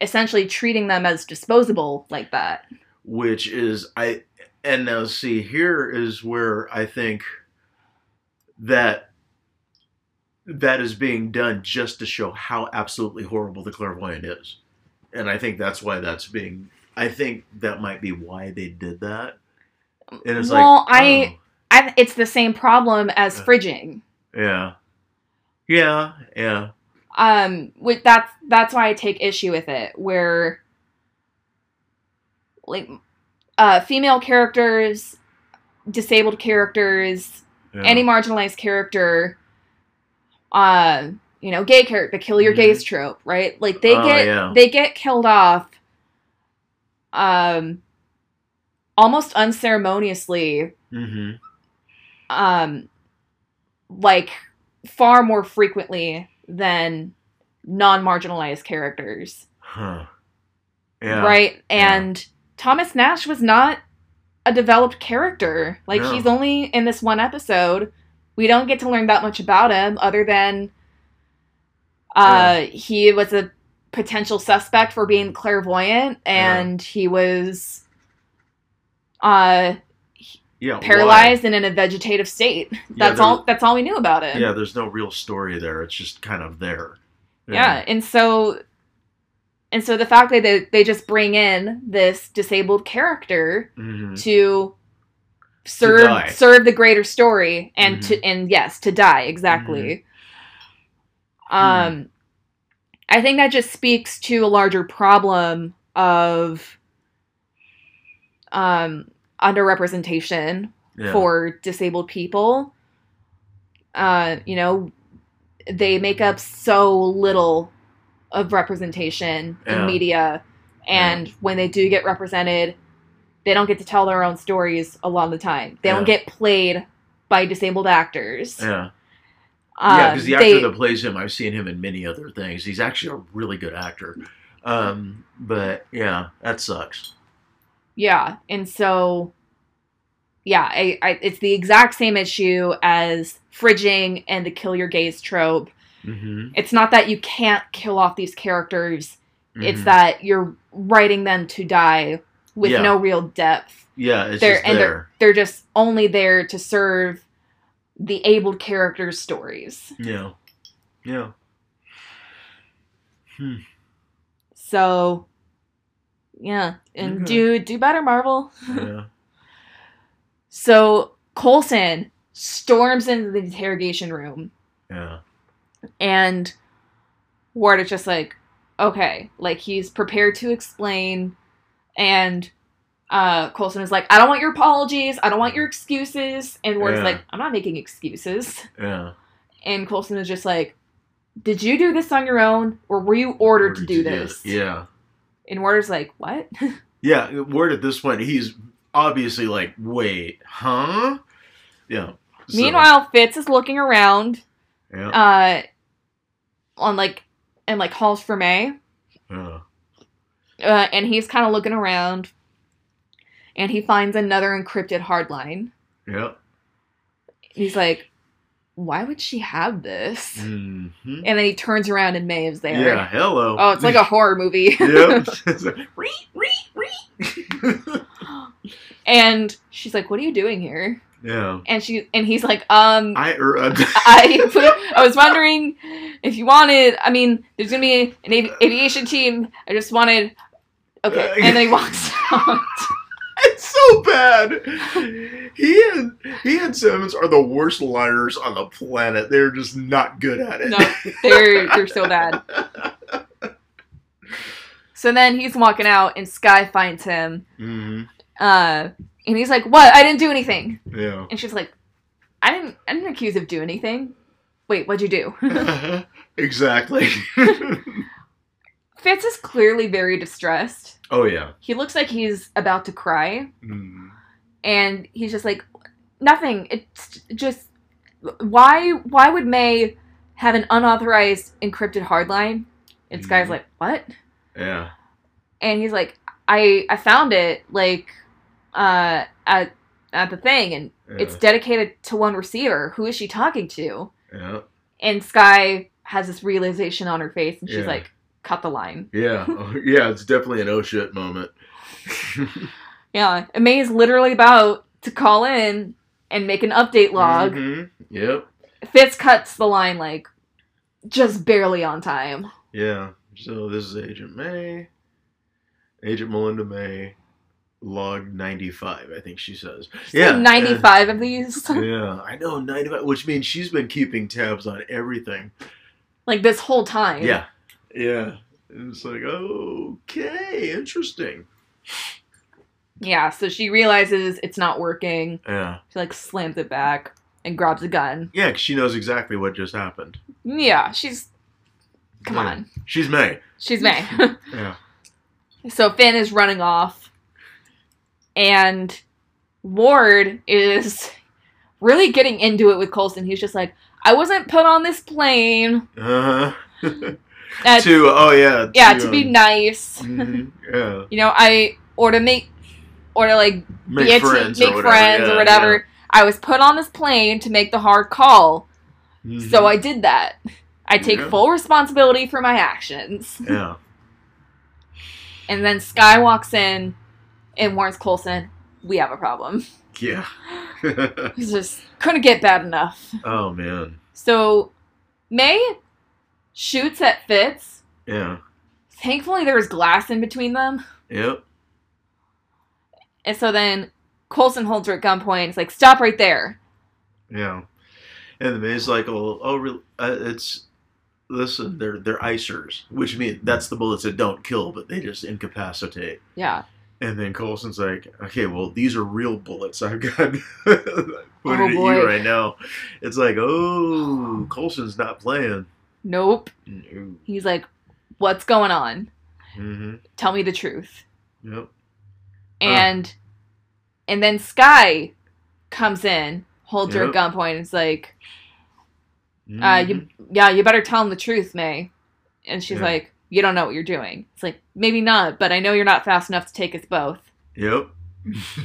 essentially treating them as disposable like that. Which is I and now see here is where I think that that is being done just to show how absolutely horrible the clairvoyant is. And I think that's why that's being I think that might be why they did that. And it's Well, like I- I, it's the same problem as Uh. fridging. oh, yeah. Yeah, yeah. Um, with that's that's why I take issue with it. Where like uh, female characters, disabled characters, yeah. any marginalized character, uh, you know, gay character, the kill your Mhm. gays trope, right? Like they Oh, get yeah. they get killed off, um, almost unceremoniously, Mhm. um, like far more frequently than non-marginalized characters, Huh. Yeah. right? And Thomas Nash was not a developed character. Like No. he's only in this one episode. We don't get to learn that much about him other than uh he was a potential suspect for being clairvoyant and he was uh Yeah. paralyzed and in a vegetative state. That's yeah, all that's all we knew about him. Yeah, there's no real story there. It's just kind of there. Yeah, and so and so the fact that they, they just bring in this disabled character hmm to serve die. serve the greater story and Mhm. to and yes to die exactly Mm-hmm. um i think that just speaks to a larger problem of um underrepresentation Yeah. for disabled people uh you know they make up so little of representation Yeah. in media and when they do get represented they don't get to tell their own stories a lot of the time they don't get played by disabled actors Yeah. Um, yeah, because the actor they- that plays him, I've seen him in many other things. He's actually a really good actor. Um, but yeah, that sucks. Yeah, and so yeah, I, I it's the exact same issue as fridging and the kill your gays trope. Hmm It's not that you can't kill off these characters; it's Mhm. that you're writing them to die with Yeah. no real depth. yeah, it's they're- just and there. They're just only there to serve the abled characters' stories. Yeah, yeah. Hmm. So yeah, and Okay. do do better, Marvel. Yeah. So Coulson storms into the interrogation room Yeah. And Ward is just like, okay, like he's prepared to explain, and uh, Coulson is like, I don't want your apologies, I don't want your excuses, and Ward's Yeah. like, I'm not making excuses, Yeah. and Coulson is just like, did you do this on your own, or were you ordered to do this? Yeah. And Ward is like, what? Yeah. Ward at this point, he's obviously like, wait, huh? Yeah. So, Meanwhile, Fitz is looking around, yeah. uh, on like, and like halls for May. yeah. uh, and he's kind of looking around and he finds another encrypted hardline Yeah. he's like why would she have this hmm and then he turns around and may is there Yeah. Hello. oh it's like a horror movie yep. Like, "Ree, ree, ree." and she's like what are you doing here Yeah. And she and he's like, um, I er, uh, I I was wondering if you wanted. I mean, there's gonna be an avi- aviation team. I just wanted. Okay, and then he walks out. it's so bad. He and he and Simmons are the worst liars on the planet. They're just not good at it. No, they're they're so bad. So then he's walking out, and Skye finds him. hmm Uh, and he's like, "What? I didn't do anything." Yeah. And she's like, "I didn't. I didn't accuse of doing anything." Wait, what'd you do? exactly. Fitz is clearly very distressed. oh yeah. He looks like he's about to cry, Mm. and he's just like, "Nothing. It's just why? Why would May have an unauthorized encrypted hardline?" And Skye's Mhm. like, "What?" Yeah. and he's like i i found it like uh at at the thing and Yeah. it's dedicated to one receiver who is she talking to yeah. and skye has this realization on her face and she's Yeah. like cut the line Yeah. Oh, yeah. It's definitely an oh shit moment. yeah and may is literally about to call in and make an update log Mhm. Yep. fitz cuts the line like just barely on time Yeah. So this is Agent May. Agent Melinda May. Log ninety five, I think she says. yeah 95 of these yeah, I know ninety five, which means she's been keeping tabs on everything. like this whole time Yeah, yeah. and It's like okay, interesting. yeah so she realizes it's not working Yeah, She like slams it back and grabs a gun. yeah. 'cause she knows exactly what just happened. Yeah, she's. Come Yeah. on. She's May. She's May. Yeah. so Finn is running off. And Ward is really getting into it with Coulson. He's just like, I wasn't put on this plane. Uh huh. uh, to oh yeah. yeah, to be um, nice. mhm, yeah. You know, I. Or to make. Or to like Make be friends. team, or make whatever. friends yeah, or whatever. I was put on this plane to make the hard call. yeah. Mhm. So I did that. I take Yeah. full responsibility for my actions. Yeah. And then Skye walks in and warns Coulson, we have a problem. Yeah. Just couldn't get bad enough. oh man. So May shoots at Fitz. Yeah. Thankfully there was glass in between them. Yep. And so then Coulson holds her at gunpoint. It's like, stop right there. Yeah. And the man's like, oh, oh, uh, it's listen, they're they're icers, which means that's the bullets that don't kill, but they just incapacitate. Yeah. And then Coulson's like, okay, well, these are real bullets. I've got put Oh, at boy. you right now. It's like, oh, Coulson's not playing. Nope. No. He's like, what's going on? Mm-hmm. Tell me the truth. Yep. And and then Skye comes in, holds her at Yep. gunpoint, and is like, uh, Mhm. you, yeah, you better tell him the truth, May. And she's Yeah. like, you don't know what you're doing. It's like, maybe not, but I know you're not fast enough to take us both. Yep.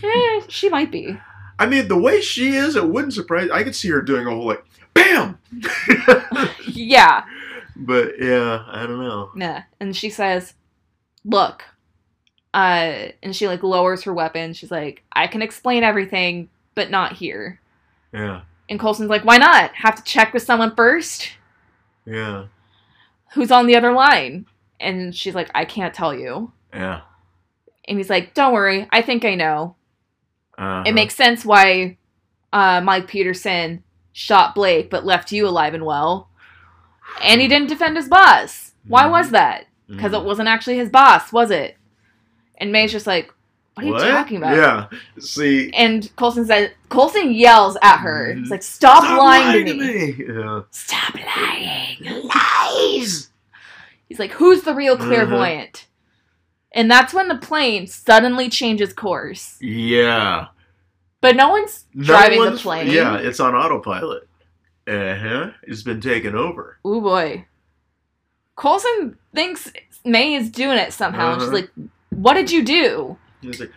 eh, she might be. I mean, the way she is, it wouldn't surprise. I could see her doing a whole like, bam. Yeah. but yeah, I don't know. Nah. And she says, look. Uh, and she like lowers her weapon. She's like, I can explain everything, but not here. Yeah, And Coulson's like, why not? Have to check with someone first? yeah, Who's on the other line? And she's like, I can't tell you. yeah. And he's like, don't worry. I think I know. Uh-huh. It makes sense why uh, Mike Peterson shot Blake but left you alive and well. And he didn't defend his boss. Why Mhm. was that? Because it Mhm. wasn't actually his boss, was it? And May's just like, what are you talking about? Yeah. See, And Coulson says, Coulson yells at her. It's like, stop, lying, to me. Yeah. Stop lying. Lies. He's like, who's the real Mhm. clairvoyant? And that's when the plane suddenly changes course. Yeah. But no one's No driving the plane. Yeah, it's on autopilot. Uh huh. It's been taken over. Ooh boy. Coulson thinks May is doing it somehow. And she's Uh-huh. like, what did you do? He's like,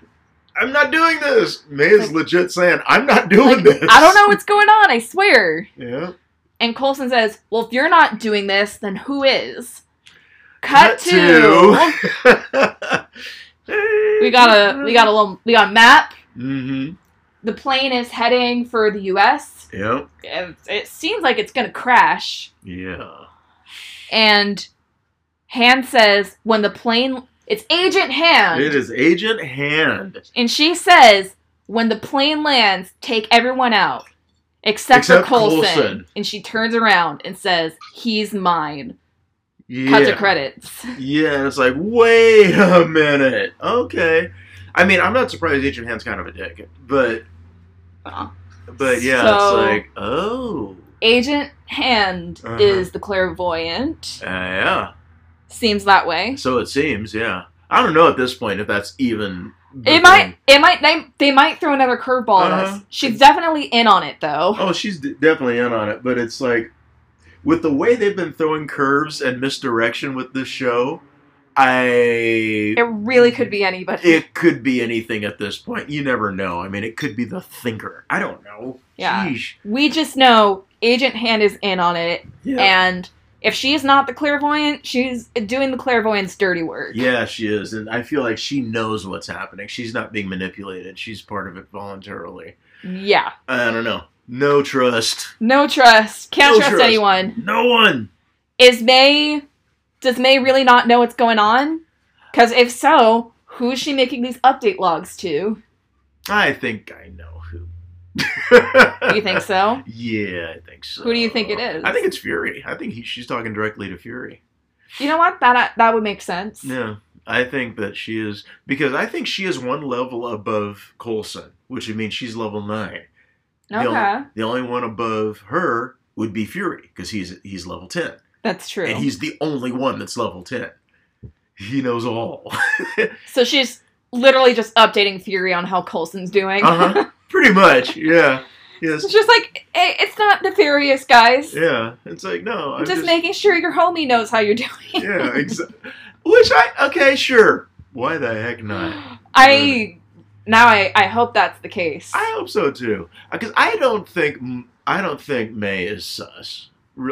I'm not doing this. May is Like- legit saying, I'm not doing Like, this. I don't know what's going on, I swear. Yeah. And Coulson says, Well, if you're not doing this, then who is? Cut, to. to. We got a we got a little we got a map. Mm-hmm. the plane is heading for the U.S. Yep. It, it seems like it's gonna crash, Yeah. and Han says when the plane, it's Agent Han, It is Agent Hand. and she says when the plane lands, take everyone out. Except, Except for Colson. Coulson. And she turns around and says, He's mine. Yeah. Cut to credits. Yeah, and it's like, wait a minute. Okay. I mean, I'm not surprised Agent Hand's kind of a dick, but, Uh, but yeah, So- it's like, oh, Agent Hand Uh-huh. is the clairvoyant. uh, yeah. Seems that way. So it seems, yeah. I don't know at this point if that's even. the It might. thing. It might. They, they might throw another curveball at Uh-huh. us. She's definitely in on it, though. Oh, she's d- definitely in on it, but it's like, with the way they've been throwing curves and misdirection with this show, I. It really could be anybody. It could be anything at this point. You never know. I mean, it could be the thinker. I don't know. Yeah. Sheesh. we just know Agent Hand is in on it, Yeah. and if she's not the clairvoyant, she's doing the clairvoyant's dirty work. Yeah, she is, and I feel like she knows what's happening. She's not being manipulated. She's part of it voluntarily. Yeah. I don't know. No trust. No trust. Can't No trust, trust. anyone. No one. Is May? Does May really not know what's going on? Because if so, who's she making these update logs to? I think I know who. You think so? Yeah, I think so. Who do you think it is? I think it's Fury. I think he, she's talking directly to Fury. You know what? That that would make sense. Yeah, I think that she is because I think she is one level above Coulson, which would mean she's level nine. The, Okay, only, the only one above her would be Fury because he's he's level ten, that's true. and he's the only one that's level ten. He knows all. so she's literally just updating Fury on how Coulson's doing. Uh-huh. Pretty much, yeah. Yes. it's just like, hey, it's not nefarious, guys. Yeah. It's like no, I'm I'm just, just making sure your homie knows how you're doing. Yeah, exactly. Which I okay, sure. Why the heck not? I now I, I hope that's the case. I hope so too. Because I don't think I don't think May is sus.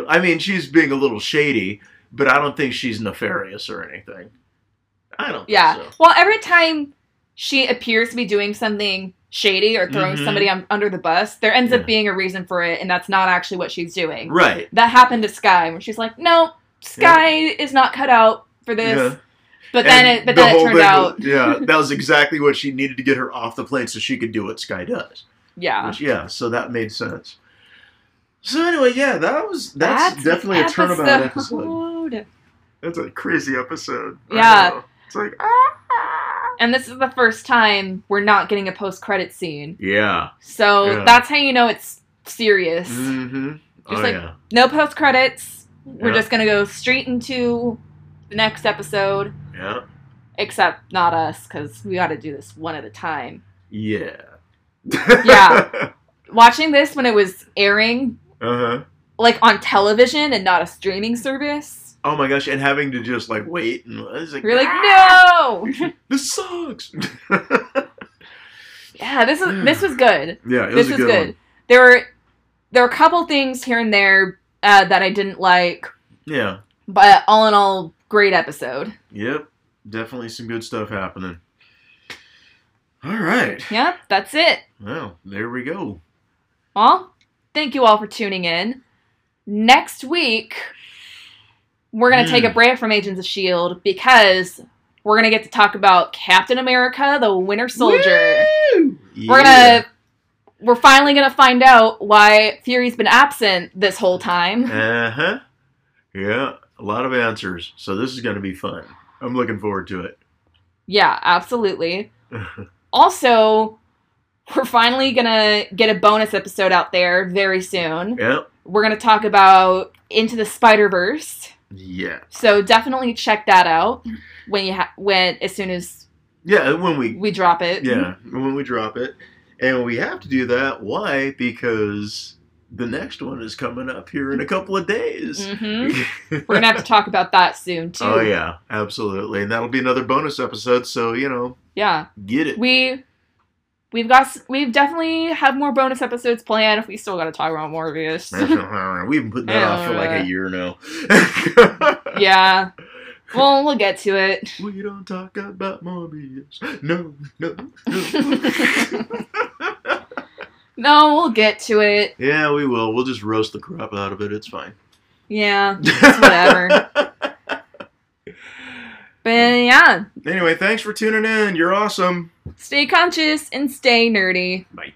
I mean, she's being a little shady, but I don't think she's nefarious or anything. I don't. yeah. Think so. Well, every time she appears to be doing something shady or throwing Mhm. somebody on, under the bus, there ends Yeah. up being a reason for it, and that's not actually what she's doing. Right. That happened to Skye, where she's like, "No, Skye is not cut out for this." Yeah. But then And it, but the then it turned out, was- yeah, that was exactly what she needed to get her off the plane so she could do what Skye does. yeah. Which, yeah, so that made sense. So anyway, yeah, that was that's, definitely a turnabout episode. episode. That's a crazy episode. Yeah. It's like ah. And this is the first time we're not getting a post credit scene. Yeah. So Yeah. that's how you know it's serious. Mm-hmm. Oh Just like- yeah. No post credits. We're Yeah. just gonna go straight into the next episode. Yeah. Except not us, because we gotta do this one at a time. Yeah. Yeah. Watching this when it was airing, uh huh. like on television and not a streaming service, Oh my gosh, and having to just like wait and it's like, you're like, "Ah, no! this sucks. yeah, this is this was good. yeah, it this was was good, good. There were there were a couple things here and there uh, that I didn't like, Yeah. but all in all, great episode. Yep. Definitely some good stuff happening. All right. Yeah, that's it. Well, there we go. Well, thank you all for tuning in. Next week, we're going to take a Hmm. break from Agents of S.H.I.E.L.D. Because we're going to get to talk about Captain America, the Winter Soldier. Woo! We're Yeah. going to. We're finally going to find out why Fury's been absent this whole time. Uh huh. Yeah, a lot of answers. So this is going to be fun. I'm looking forward to it. Yeah, absolutely. Also, we're finally going to get a bonus episode out there very soon. yep. We're going to talk about Into the Spider Verse. Yeah. So definitely check that out when you ha- when as soon as Yeah. When we we drop it. yeah when we drop it, and we have to do that. Why? Because the next one is coming up here in a couple of days. hmm We're gonna have to talk about that soon too. Oh yeah, absolutely, and that'll be another bonus episode. So you know, Yeah. get it. We we've got we've definitely have more bonus episodes planned. We still got to talk about Morbius. We've been putting that off for like a year now. yeah. Well, we'll get to it. We don't talk about Morbius. No, no, no. No, we'll get to it. Yeah, we will. We'll just roast the crap out of it. It's fine. Yeah, whatever. But yeah, Anyway, thanks for tuning in. You're awesome. stay conscious and stay nerdy. Bye.